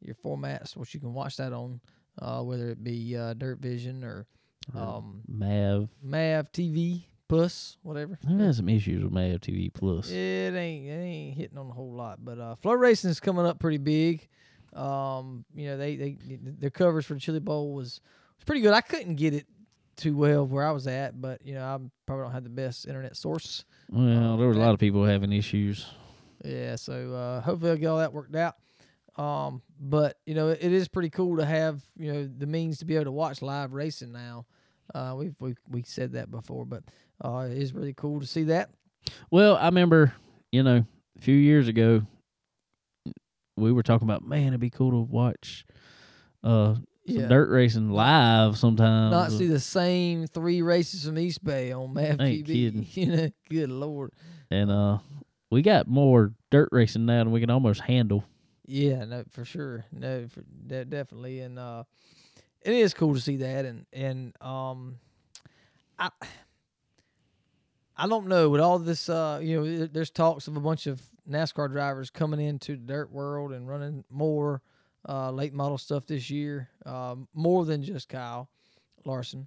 S2: your formats, which you can watch that on, uh, whether it be uh, Dirt Vision or um,
S1: Mav.
S2: Mav TV, Plus, whatever.
S1: I've had some issues with Mav TV Plus.
S2: It ain't it ain't hitting on a whole lot, but uh, FloRacing is coming up pretty big. Um, you know they they their covers for the Chili Bowl was was pretty good. I couldn't get it too well where I was at, but you know I probably don't have the best internet source.
S1: Well,
S2: Uh,
S1: there was a lot of people having issues.
S2: Yeah, so uh, hopefully I'll get all that worked out. Um, but you know it, it is pretty cool to have you know the means to be able to watch live racing now. Uh, we've we we said that before, but uh, it is really cool to see that.
S1: Well, I remember, you know, a few years ago, we were talking about, man, it'd be cool to watch uh, some
S2: Yeah.
S1: dirt racing live sometimes.
S2: Not see the same three races from East Bay on Mav
S1: Ain't
S2: TV.
S1: kidding. <laughs>
S2: You know, good lord.
S1: and uh, we got more dirt racing now than we can almost handle.
S2: Yeah, no, for sure. No, for, de- definitely, and uh, it is cool to see that, and and um, I I don't know with all this. Uh, you know, there's talks of a bunch of NASCAR drivers coming into the dirt world and running more uh, late model stuff this year, um, more than just Kyle Larson.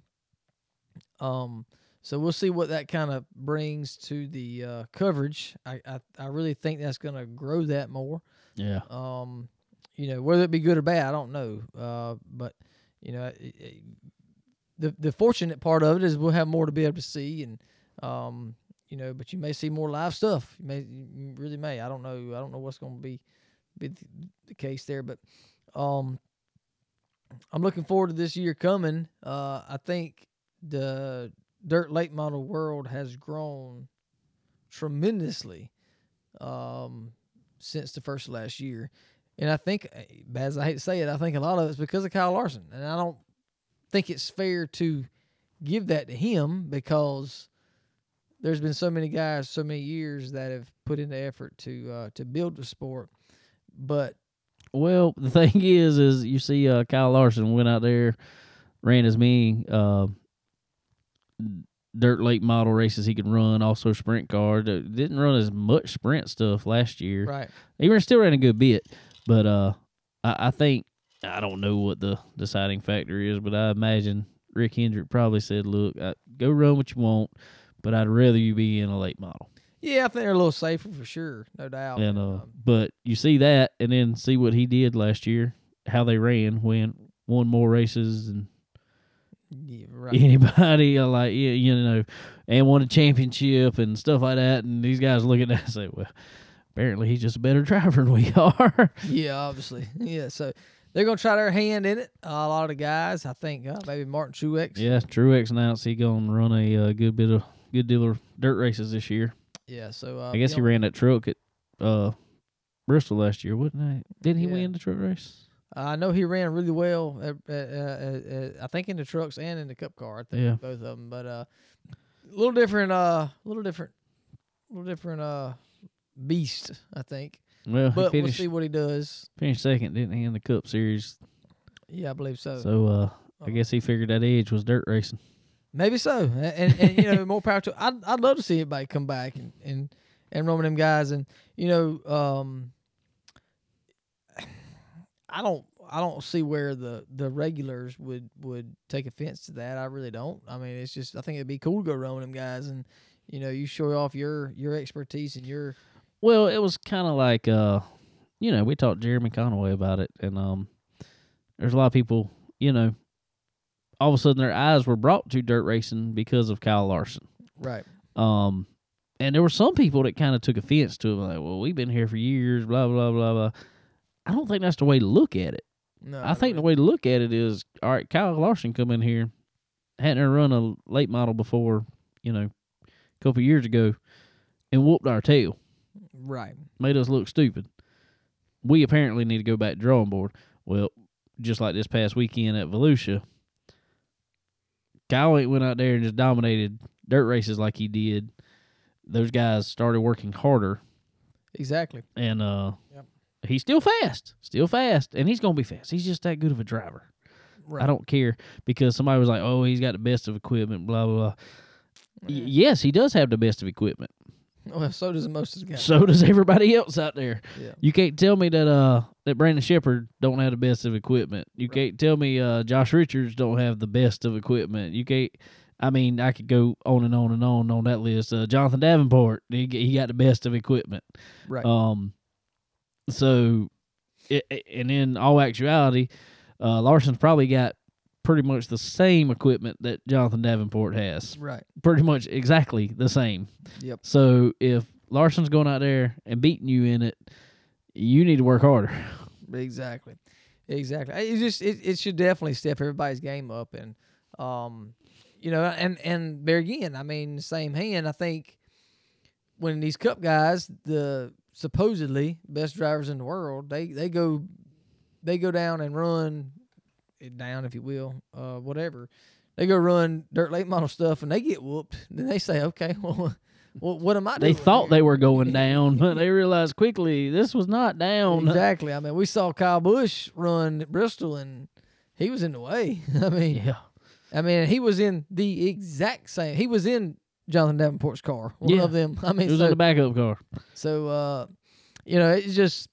S2: Um, so we'll see what that kind of brings to the uh, coverage. I, I I really think that's going to grow that more.
S1: Yeah.
S2: Um, you know, whether it be good or bad, I don't know. Uh, but you know, it, it, the the fortunate part of it is we'll have more to be able to see, and um, you know, but you may see more live stuff. You may, you really may. I don't know. I don't know what's going to be be the, case there, but um, I'm looking forward to this year coming. Uh, I think the dirt late model world has grown tremendously um, since the first last year. And I think, eh, as I hate to say it, I think a lot of it's because of Kyle Larson. And I don't think it's fair to give that to him because there's been so many guys, so many years that have put in the effort to uh, to build the sport. But
S1: Well, the <laughs> thing is, is you see, uh, Kyle Larson went out there, ran as many uh, dirt late model races he could run, also sprint car. Didn't run as much sprint stuff last year.
S2: right,
S1: He ran still ran a good bit, but uh, I, I think I don't know what the deciding factor is, but I imagine Rick Hendrick probably said, "Look, I, go run what you want, but I'd rather you be in a late model."
S2: Yeah, I think they're a little safer for sure, no doubt.
S1: And uh,
S2: Um,
S1: but you see that, and then see what he did last year, how they ran, when won more races and
S2: yeah, <laughs> right.
S1: anybody. uh, Like yeah, you know, and won a championship and stuff like that. And these guys look at that and say, "Well, apparently he's just a better <laughs> driver than we are."
S2: Yeah, obviously. Yeah, so they're gonna try their hand in it. Uh, a lot of the guys, I think, uh, maybe Martin Truex.
S1: yeah, Truex announced he gonna run a uh, good bit of good deal of dirt races this year.
S2: Yeah. So uh,
S1: I guess he ran that truck at uh, Bristol last year, wouldn't he? Didn't he
S2: Yeah.
S1: win the truck race?
S2: I know he ran really well. At, at, uh, uh, I think in the trucks and in the Cup car. I think
S1: Yeah.
S2: both of them. But uh, a little different. Uh, a little different. A little different. Uh, beast. I think.
S1: Well,
S2: But
S1: he
S2: we'll see what he does.
S1: finished second, didn't he, in the Cup Series?
S2: Yeah, I believe so.
S1: So uh, I
S2: Uh,
S1: guess he figured that edge was dirt racing.
S2: Maybe so, and, and, you know more power to. I'd I'd love to see everybody come back and and and with them guys, and you know, um, I don't I don't see where the the regulars would would take offense to that. I really don't. I mean, it's just I think it'd be cool to go with them guys, and you know, you show off your your expertise and your
S1: Well, it was kind of like, uh, you know, we talked Jeremy Conaway about it, and um, there's a lot of people, you know, all of a sudden their eyes were brought to dirt racing because of Kyle Larson.
S2: right.
S1: Um, and there were some people that kind of took offense to him, like, well, we've been here for years, blah blah blah blah. I don't think that's the way to look at it.
S2: No,
S1: I think the way to look at it is, all right, Kyle Larson come in here, hadn't run a late model before, you know, a couple years ago, and whooped our tail
S2: right.
S1: made us look stupid. We apparently need to go back to drawing board. Well, just like this past weekend at Volusia, Kyle ain't went out there and just dominated dirt races like he did. Those guys started working harder,
S2: Exactly.
S1: and uh,
S2: Yep.
S1: he's still fast, still fast, and he's gonna be fast. He's just that good of a driver.
S2: Right.
S1: I don't care because somebody was like, "Oh, he's got the best of equipment," blah blah blah. Y- yes, he does have the best of equipment.
S2: Well, so does the most of the guys.
S1: So does everybody else out there.
S2: yeah.
S1: You can't tell me that uh that Brandon Sheppard don't have the best of equipment. You
S2: Right.
S1: can't tell me uh Josh Richards don't have the best of equipment. You can't. I mean, I could go on and on and on on that list. Uh, Jonathan Davenport, he he got the best of equipment.
S2: Right.
S1: Um, so, it, it- and in all actuality, uh, Larson's probably got pretty much the same equipment that Jonathan Davenport has.
S2: right.
S1: Pretty much exactly the same.
S2: Yep.
S1: So if Larson's going out there and beating you in it, you need to work harder.
S2: Exactly. Exactly. It just it, it should definitely step everybody's game up and um you know and and there again, I mean, same hand, I think when these cup guys, the supposedly best drivers in the world, they they go they go down and run it down, if you will, uh, whatever. They go run dirt late model stuff and they get whooped. Then they say, okay, <laughs> well, well what am I doing?
S1: They thought
S2: here?
S1: they were going <laughs> down, but they realized quickly this was not down.
S2: Exactly. I mean, we saw Kyle Busch run at Bristol, and he was in the way. <laughs> I mean,
S1: Yeah.
S2: I mean, he was in the exact same. He was in Jonathan Davenport's car. One
S1: Yeah.
S2: of them. I mean,
S1: It was
S2: so,
S1: in the backup car.
S2: so uh, you know, it's just.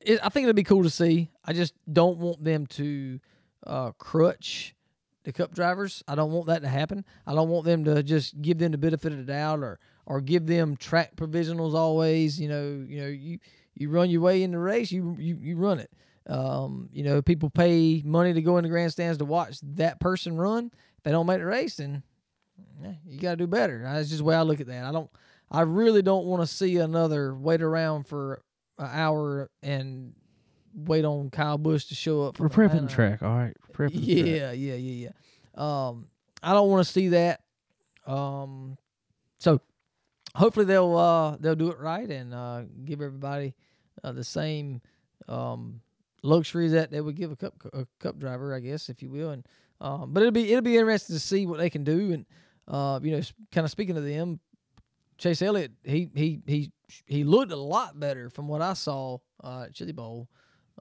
S2: It, I think it'd be cool to see. I just don't want them to uh, crutch the cup drivers. I don't want that to happen. I don't want them to just give them the benefit of the doubt or or give them track provisionals always. You know, you know, you you run your way in the race, you you you run it. Um, you know, people pay money to go in the grandstands to watch that person run. If they don't make the race, then eh, you got to do better. That's just the way I look at that. I don't. I really don't want to see another wait around for an hour and wait on Kyle Busch to show up.
S1: We're prepping
S2: Atlanta.
S1: track, all right. Prepping the track.
S2: Yeah, yeah, yeah, yeah. Um, I don't want to see that. Um, so hopefully they'll uh they'll do it right and uh give everybody uh, the same um luxuries that they would give a cup a cup driver, I guess, if you will. And um, but it'll be it'll be interesting to see what they can do. And uh, you know, kind of speaking of them, Chase Elliott, he he he he looked a lot better from what I saw uh, at Chili Bowl.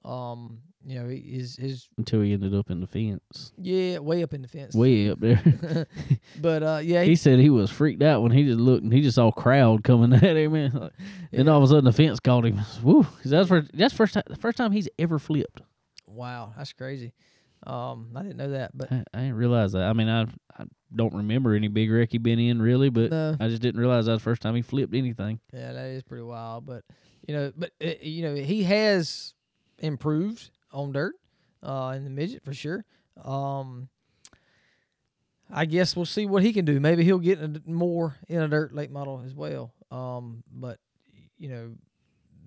S2: Um, you know, he- his his
S1: Until he ended up in the fence.
S2: yeah, way up in the fence.
S1: Way up there. <laughs>
S2: but uh, yeah,
S1: he
S2: he,
S1: said he was freaked out when he just looked and he just saw a crowd coming <laughs> at him. And, like, and all of a sudden the fence called him. Woo! That's first. That's first time. The first time he's ever flipped.
S2: wow, that's crazy. Um, I didn't know that, but
S1: I, I didn't realize that. I mean, I I don't remember any big wreck he been in really, but
S2: no,
S1: I just didn't realize that was the first time he flipped anything.
S2: yeah, that is pretty wild. But you know, but uh, you know, he has improved on dirt, uh, in the midget for sure. Um, I guess we'll see what he can do. Maybe he'll get in a, more in a dirt late model as well. Um, but you know,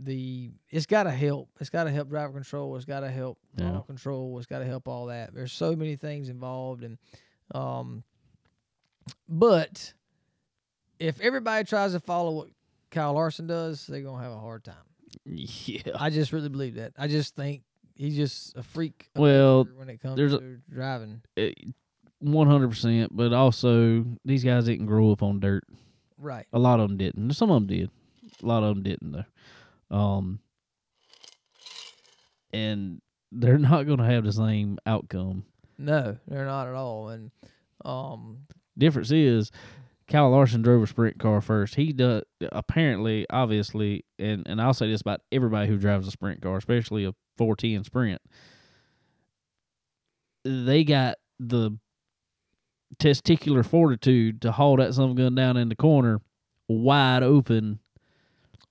S2: the it's got to help. It's got to help driver control. It's got to help
S1: Yeah.
S2: control. It's got to help all that. There's so many things involved, and um, but if everybody tries to follow what Kyle Larson does, they're gonna have a hard time.
S1: Yeah.
S2: I just really believe that. I just think he's just a freak.
S1: Well,
S2: when it comes
S1: there's a-
S2: to driving,
S1: One hundred percent, but also these guys didn't grow up on dirt.
S2: right?
S1: A lot of them didn't. Some of them did. A lot of them didn't though. Um, and they're <laughs> not going to have the same outcome.
S2: No, they're not at all. And um,
S1: Difference is, Kyle Larson drove a sprint car first. He does apparently, obviously, and and I'll say this about everybody who drives a sprint car, especially a four ten sprint. They got the testicular fortitude to haul that some gun down in the corner, wide open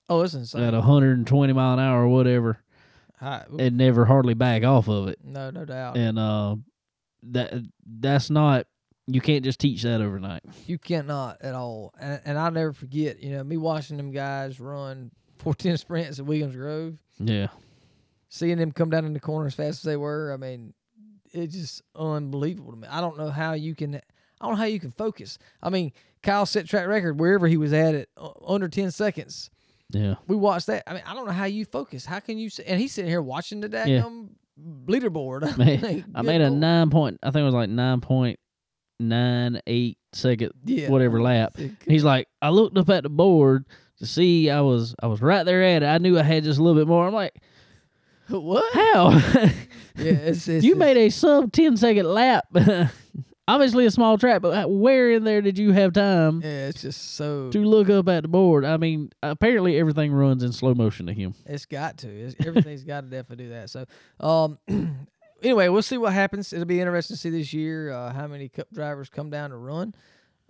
S2: oh, it's insane.
S1: at 120 mile an hour or whatever,
S2: I-
S1: and never hardly back off of it.
S2: no, no doubt.
S1: And uh, that that's not you can't just teach that overnight.
S2: You cannot at all. And, and I'll never forget, you know, me watching them guys run 410 <laughs> sprints at Williams Grove,
S1: Yeah,
S2: seeing them come down in the corner as fast as they were. I mean, it's just unbelievable to me. I don't know how you can. I don't know how you can focus. I mean, Kyle set track record wherever he was at it uh, under 10 seconds.
S1: yeah.
S2: We watched that. I mean, I don't know how you focus. How can you? And he's sitting here watching the
S1: Yeah.
S2: daggum leaderboard. <laughs>
S1: Man,
S2: Like,
S1: I made a nine point. I think it was like nine point nine eight second
S2: yeah.
S1: whatever lap. He's like, I looked up at the board to see I was I was right there at it. I knew I had just a little bit more. I'm like, <laughs>
S2: what?
S1: how?
S2: Yeah, <laughs> it's, it's
S1: you
S2: it's-
S1: made a sub 10 second lap. <laughs> Obviously a small track, but where in there did you have time
S2: Yeah, it's just so.
S1: to look up at the board? I mean, apparently everything runs in slow motion to him.
S2: It's got to. It's, everything's got to definitely do that. So, um, <clears throat> anyway, we'll see what happens. It'll be interesting to see this year uh, how many Cup drivers come down to run,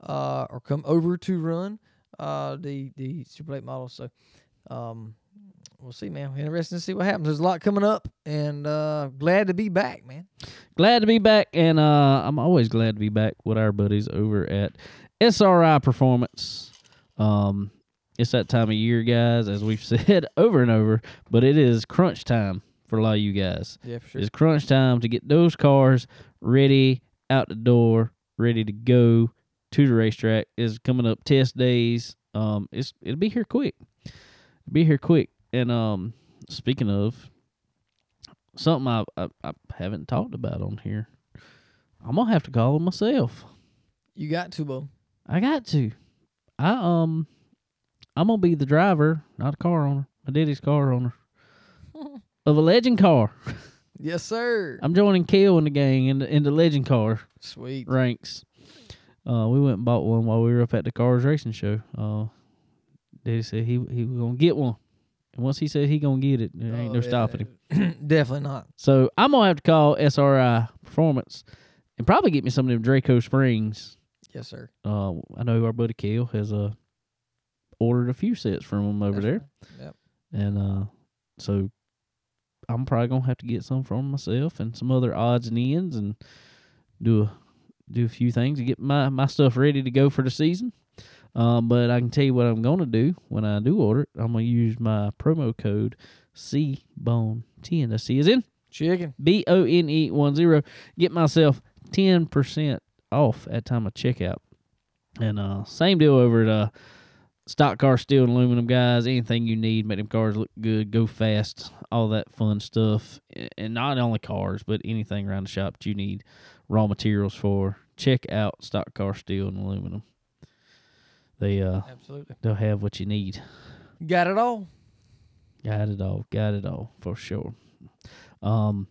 S2: uh, or come over to run, uh, the the Super Late model. So, um, we'll see, man. Interesting to see what happens. There's a lot coming up, and uh, glad to be back, man.
S1: Glad to be back, and uh, I'm always glad to be back with our buddies over at SRI Performance. Um, it's that time of year, guys, as we've <laughs> said over and over, but it is crunch time for a lot of you guys.
S2: Yeah, for sure.
S1: It's crunch time to get those cars ready out the door, ready to go to the racetrack. Is coming up test days. Um, it's it'll be here quick. It'll be here quick. And um, speaking of something I, I I haven't talked about on here. I'm gonna have to call him myself.
S2: You got to, Bo.
S1: I got to. I um, I'm gonna be the driver, not a car owner. My daddy's car owner <laughs> of a legend car.
S2: Yes, sir.
S1: I'm joining Kale in the gang in the in the legend car
S2: Sweet.
S1: ranks. Uh, we went and bought one while we were up at the cars racing show. Uh, Daddy said he he was gonna get one, and once he said he gonna get it, there ain't no
S2: Oh,
S1: stopping him. <clears throat>
S2: Definitely not.
S1: So I'm gonna have to call SRI Performance and probably get me some of them Draco Springs.
S2: Yes, sir.
S1: Uh, I know our buddy Kale has uh ordered a few sets from him over
S2: That's
S1: there,
S2: right. Yep.
S1: and uh, so I'm probably gonna have to get some from myself and some other odds and ends and do a do a few things to get my my stuff ready to go for the season. Um, but I can tell you what I'm gonna do when I do order it. I'm gonna use my promo code C Bone Ten. The C is in
S2: Chicken.
S1: B O N E one zero. Get myself ten percent off at time of checkout. And uh same deal over at uh Stock Car Steel and Aluminum guys. Anything you need, make them cars look good, go fast, all that fun stuff. And not only cars, but anything around the shop that you need raw materials for. Check out Stock Car Steel and Aluminum. They uh
S2: Absolutely.
S1: they'll have what you need.
S2: Got it all.
S1: Got it all. Got it all for sure. Um,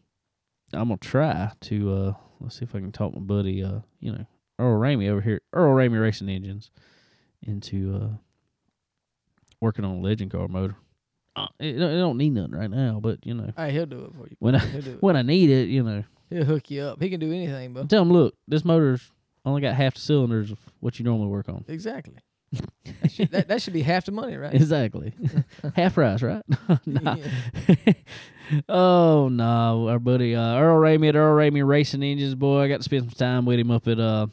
S1: I'm gonna try to uh, let's see if I can talk my buddy, uh, you know, Earl Ramey over here, Earl Ramey Racing Engines, into uh, working on a legend car motor. Uh, it, it don't need nothing right now, but you know,
S2: Hey, he'll do it for you.
S1: when I
S2: He'll do <laughs> it.
S1: when I need it, you know,
S2: He'll hook you up. He can do anything, Bo.
S1: tell him, look, this motor's only got half the cylinders of what you normally work on.
S2: Exactly. <laughs> that, should, that, that should be half the money, right?
S1: Exactly, <laughs> half price, right? nah. Oh no, our buddy uh, Earl Ramey at Earl Ramey Racing Engines, boy. I got to spend some time with him up at uh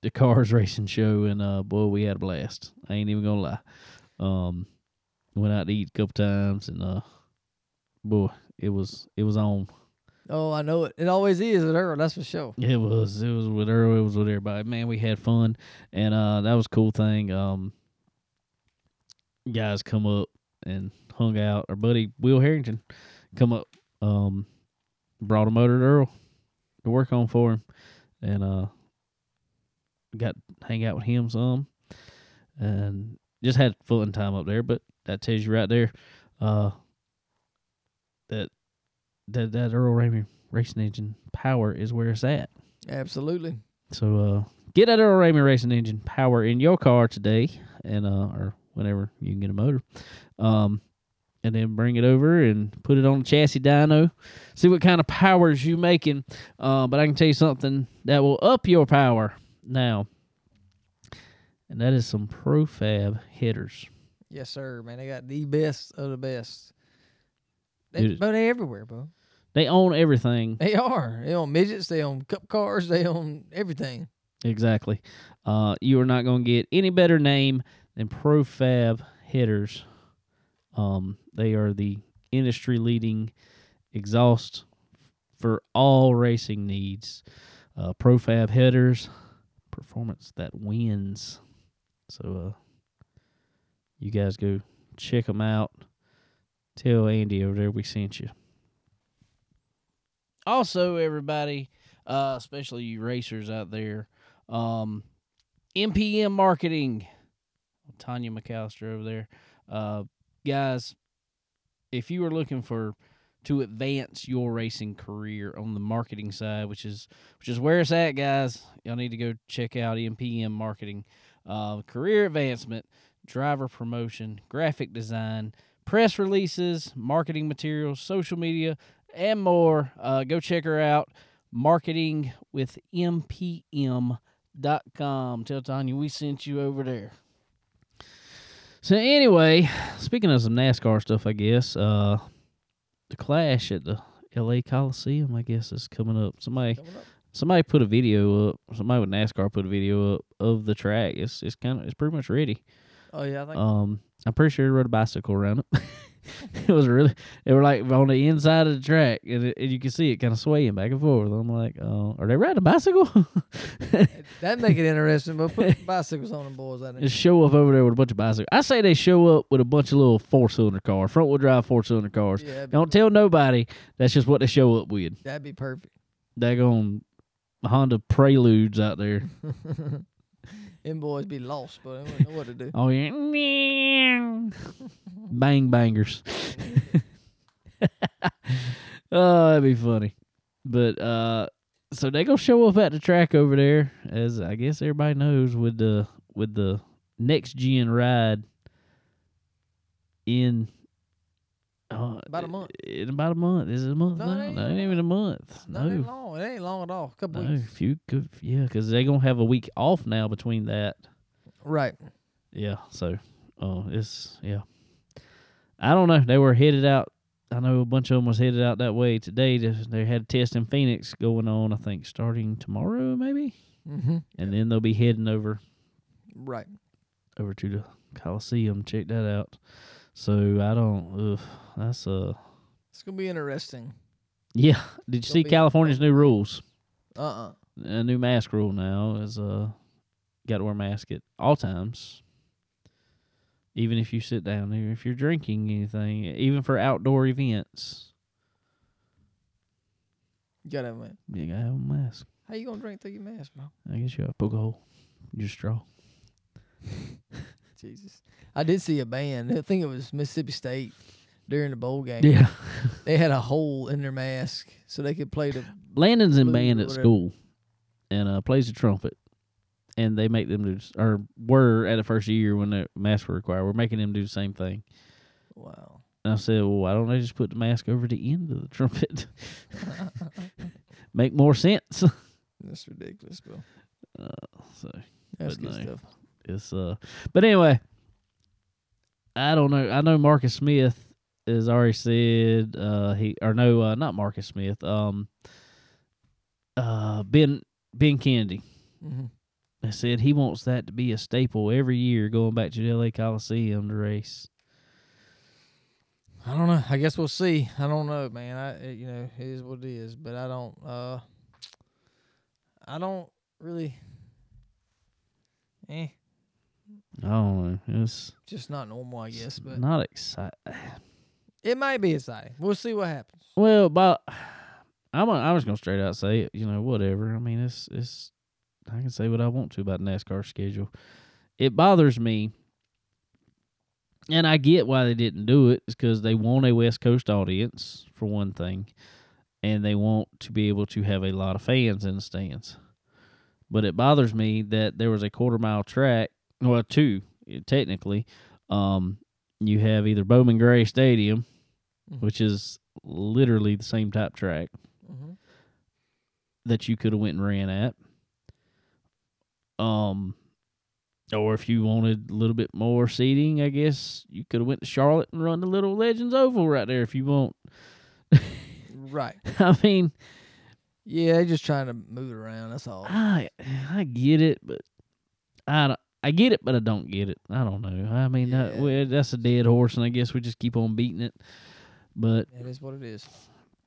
S1: the Cars Racing Show, and uh, boy, we had a blast. I ain't even gonna lie. Um, went out to eat a couple times, and uh, boy, it was it was on.
S2: Oh, I know it. It always is with Earl. That's for sure.
S1: It was it was with Earl, it was with everybody. Man, we had fun, and uh, that was a cool thing. Um, guys come up and hung out. Our buddy Will Harrington come up, um, brought a motor to Earl to work on for him, and uh, got to hang out with him some, and just had fun time up there. But that tells you right there, uh, that that that Earl Ramey racing engine power is where it's at.
S2: Absolutely.
S1: So uh, get that Earl Ramey racing engine power in your car today, and uh, or whenever you can get a motor, um, and then bring it over and put it on the chassis dyno. See what kind of powers you making. Uh, but I can tell you something that will up your power now, and that is some Profab headers.
S2: Yes, sir, man. They got the best of the best. They,
S1: Dude.
S2: but they everywhere, bro.
S1: They own everything
S2: They are. They own midgets. They own cup cars. They own everything.
S1: Exactly. Uh, you are not going to get any better name than Profab Headers. Um, they are the industry leading exhaust for all racing needs. Uh, Profab Headers, performance that wins. So, uh, you guys go check them out. Tell Andy over there we sent you. Also, everybody, uh, especially you racers out there, um, MPM Marketing, Tanya McAllister over there. Uh, guys, if you are looking for to advance your racing career on the marketing side, which is which is where it's at, guys, y'all need to go check out MPM Marketing. Uh, career advancement, driver promotion, graphic design, press releases, marketing materials, social media, and more. Uh, go check her out. Marketing with MPM dot com. Tell Tanya we sent you over there. So anyway, speaking of some NASCAR stuff, I guess uh, the clash at the L.A. Coliseum, I guess, is coming up. Somebody,
S2: Coming up.
S1: Somebody put a video up. Somebody with NASCAR put a video up of the track. It's it's kind of it's pretty much ready.
S2: Oh yeah, I think.
S1: Um, I'm pretty sure he rode a bicycle around it. <laughs> it was really they were like on the inside of the track and, it, and you can see it kind of swaying back and forth i'm like oh are they riding a bicycle <laughs>
S2: That'd make it interesting, but put bicycles on them boys. I think.
S1: just show up over there with a bunch of bicycles i say they show up with a bunch of little four-cylinder cars front-wheel drive four-cylinder cars
S2: Yeah,
S1: don't tell nobody that's just what they show up with
S2: that'd be perfect.
S1: daggone honda preludes out there <laughs>
S2: Them boys be lost, but they wouldn't know what to do.
S1: oh yeah <laughs> bang bangers <laughs> oh, that'd be funny. But uh so they gonna show up at the track over there, as I guess everybody knows, with the with the next gen ride in
S2: About a month.
S1: In about a month. Is it a month
S2: No, it ain't
S1: No, it ain't even a month.
S2: No, it ain't long. It ain't long at all. A couple
S1: No,
S2: weeks.
S1: you could, yeah, because they're gonna have a week off now between that.
S2: Right.
S1: Yeah, so uh, it's yeah. I don't know. They were headed out. I know a bunch of them was headed out that way today. To, they had a test in Phoenix going on. I think starting tomorrow, maybe,
S2: Mm-hmm.
S1: and then they'll be heading over
S2: Right.
S1: over to the Coliseum. Check that out. So I don't. Ugh, that's uh.
S2: It's gonna be interesting.
S1: Yeah. Did you see California's new rules?
S2: Uh uh
S1: A new mask rule now is uh, got to wear a mask at all times. Even if you sit down there, if you're drinking anything, even for outdoor events,
S2: You gotta have a
S1: you gotta have a mask.
S2: How you gonna drink through your mask, bro?
S1: I guess you gotta poke a hole, your straw. <laughs>
S2: Jesus. I did see a band. I think it was Mississippi State during the bowl game.
S1: Yeah, <laughs>
S2: They had a hole in their mask so they could play the.
S1: Landon's in band at school, and uh, plays the trumpet. And they make them do, or were at the first year when the masks were required. We're making them do the same thing.
S2: Wow.
S1: And I said, well, why don't they just put the mask over the end of the trumpet? <laughs> Make more sense. <laughs>
S2: That's ridiculous, bro.
S1: so
S2: That's good
S1: no.
S2: stuff.
S1: It's uh, but anyway, I don't know. I know Marcus Smith has already said uh he or no uh, not Marcus Smith um uh Ben Ben Kennedy
S2: hmm
S1: has said he wants that to be a staple every year going back to the LA Coliseum to race.
S2: I don't know. I guess we'll see. I don't know, man. I it, you know it is what it is, but I don't. uh I don't really. Eh,
S1: I. It's
S2: just not normal, I guess. But
S1: not exciting.
S2: it might be exciting. We'll see what happens.
S1: Well, but I'm a, I was gonna straight out say it. You know, whatever. I mean, it's it's. I can say what I want to about NASCAR schedule. It bothers me, and I get why they didn't do it. it. Is because they want a West Coast audience for one thing, and they want to be able to have a lot of fans in the stands. But it bothers me that there was a quarter mile track, well, two technically. Um, you have either Bowman Gray Stadium,
S2: Mhm.
S1: which is literally the same type track
S2: Mm-hmm.
S1: that you could have went and ran at. Um, or if you wanted a little bit more seating, I guess you could have went to Charlotte and run the Little Legends Oval right there if you want.
S2: Right. <laughs>
S1: I mean,
S2: Yeah, just trying to move it around. That's all.
S1: I I get it, but I don't. I get it, but I don't get it. I don't know. I mean, that,
S2: Yeah.
S1: that's a dead horse, and I guess we just keep on beating it. But
S2: It is what it is.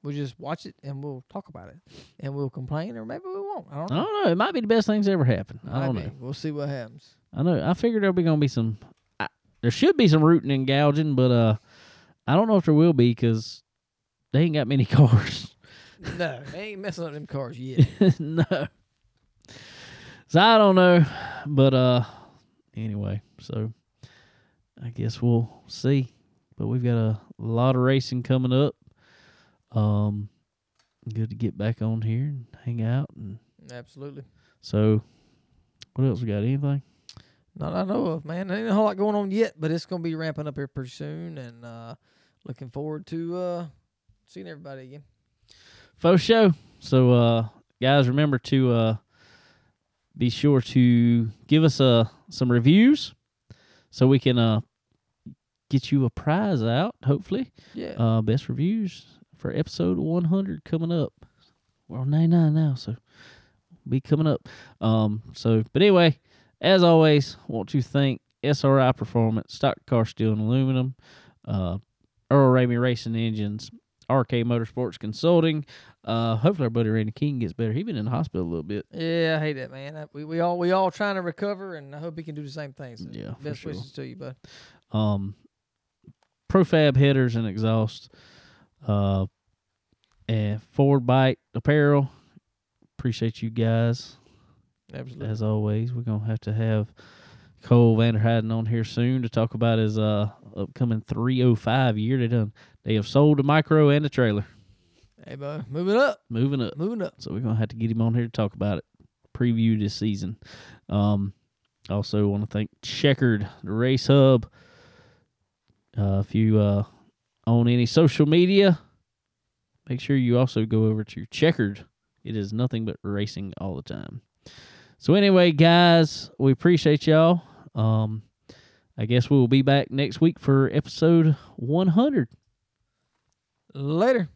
S2: We'll just watch it and we'll talk about it, and we'll complain, or maybe we won't. I don't know.
S1: I don't know. It might be the best things ever happened. I don't
S2: Might
S1: know.
S2: We'll see what happens.
S1: I know. I figured there'll be gonna be some. I, there should be some rooting and gouging, but uh, I don't know if there will be because they ain't got many <laughs> cars.
S2: no, they ain't messing up them cars yet. <laughs>
S1: no. So I don't know, but uh, anyway, so I guess we'll see. But we've got a lot of racing coming up. Um, good to get back on here and hang out, and
S2: Absolutely.
S1: so what else we got? Anything?
S2: Not I know of, man. There ain't a whole lot going on yet, but it's gonna be ramping up here pretty soon, and uh looking forward to uh seeing everybody again.
S1: Faux show. So uh guys remember to uh be sure to give us uh some reviews so we can uh get you a prize out, hopefully.
S2: Yeah.
S1: Uh best reviews for episode one hundred coming up. We're on ninety nine now, so be coming up. Um so but anyway, as always, want to thank SRI Performance, Stock Car Steel and Aluminum, uh Earl Ramey Racing Engines, RK Motorsports Consulting. Uh, hopefully our buddy Randy King gets better. He's been in the hospital a little bit.
S2: Yeah, I hate that man. I- We we all we all trying to recover, and I hope he can do the same things. So
S1: Yeah,
S2: best
S1: sure.
S2: wishes to you, bud.
S1: Um, Profab headers and exhaust. Uh, and Ford Bike Apparel. Appreciate you guys.
S2: Absolutely.
S1: as always, we're gonna have to have Cole Vanderheiden on here soon to talk about his uh upcoming 305 year. They done they have sold a micro and a trailer,
S2: Hey, bud, moving up,
S1: moving up.
S2: moving up.
S1: So we're gonna have to get him on here to talk about it, preview this season. Um, also want to thank Checkered, the race hub. Uh, if you uh own any social media, make sure you also go over to Checkered. It is nothing but racing all the time. So anyway, guys, we appreciate y'all. Um, I guess we'll be back next week for episode 100.
S2: Later.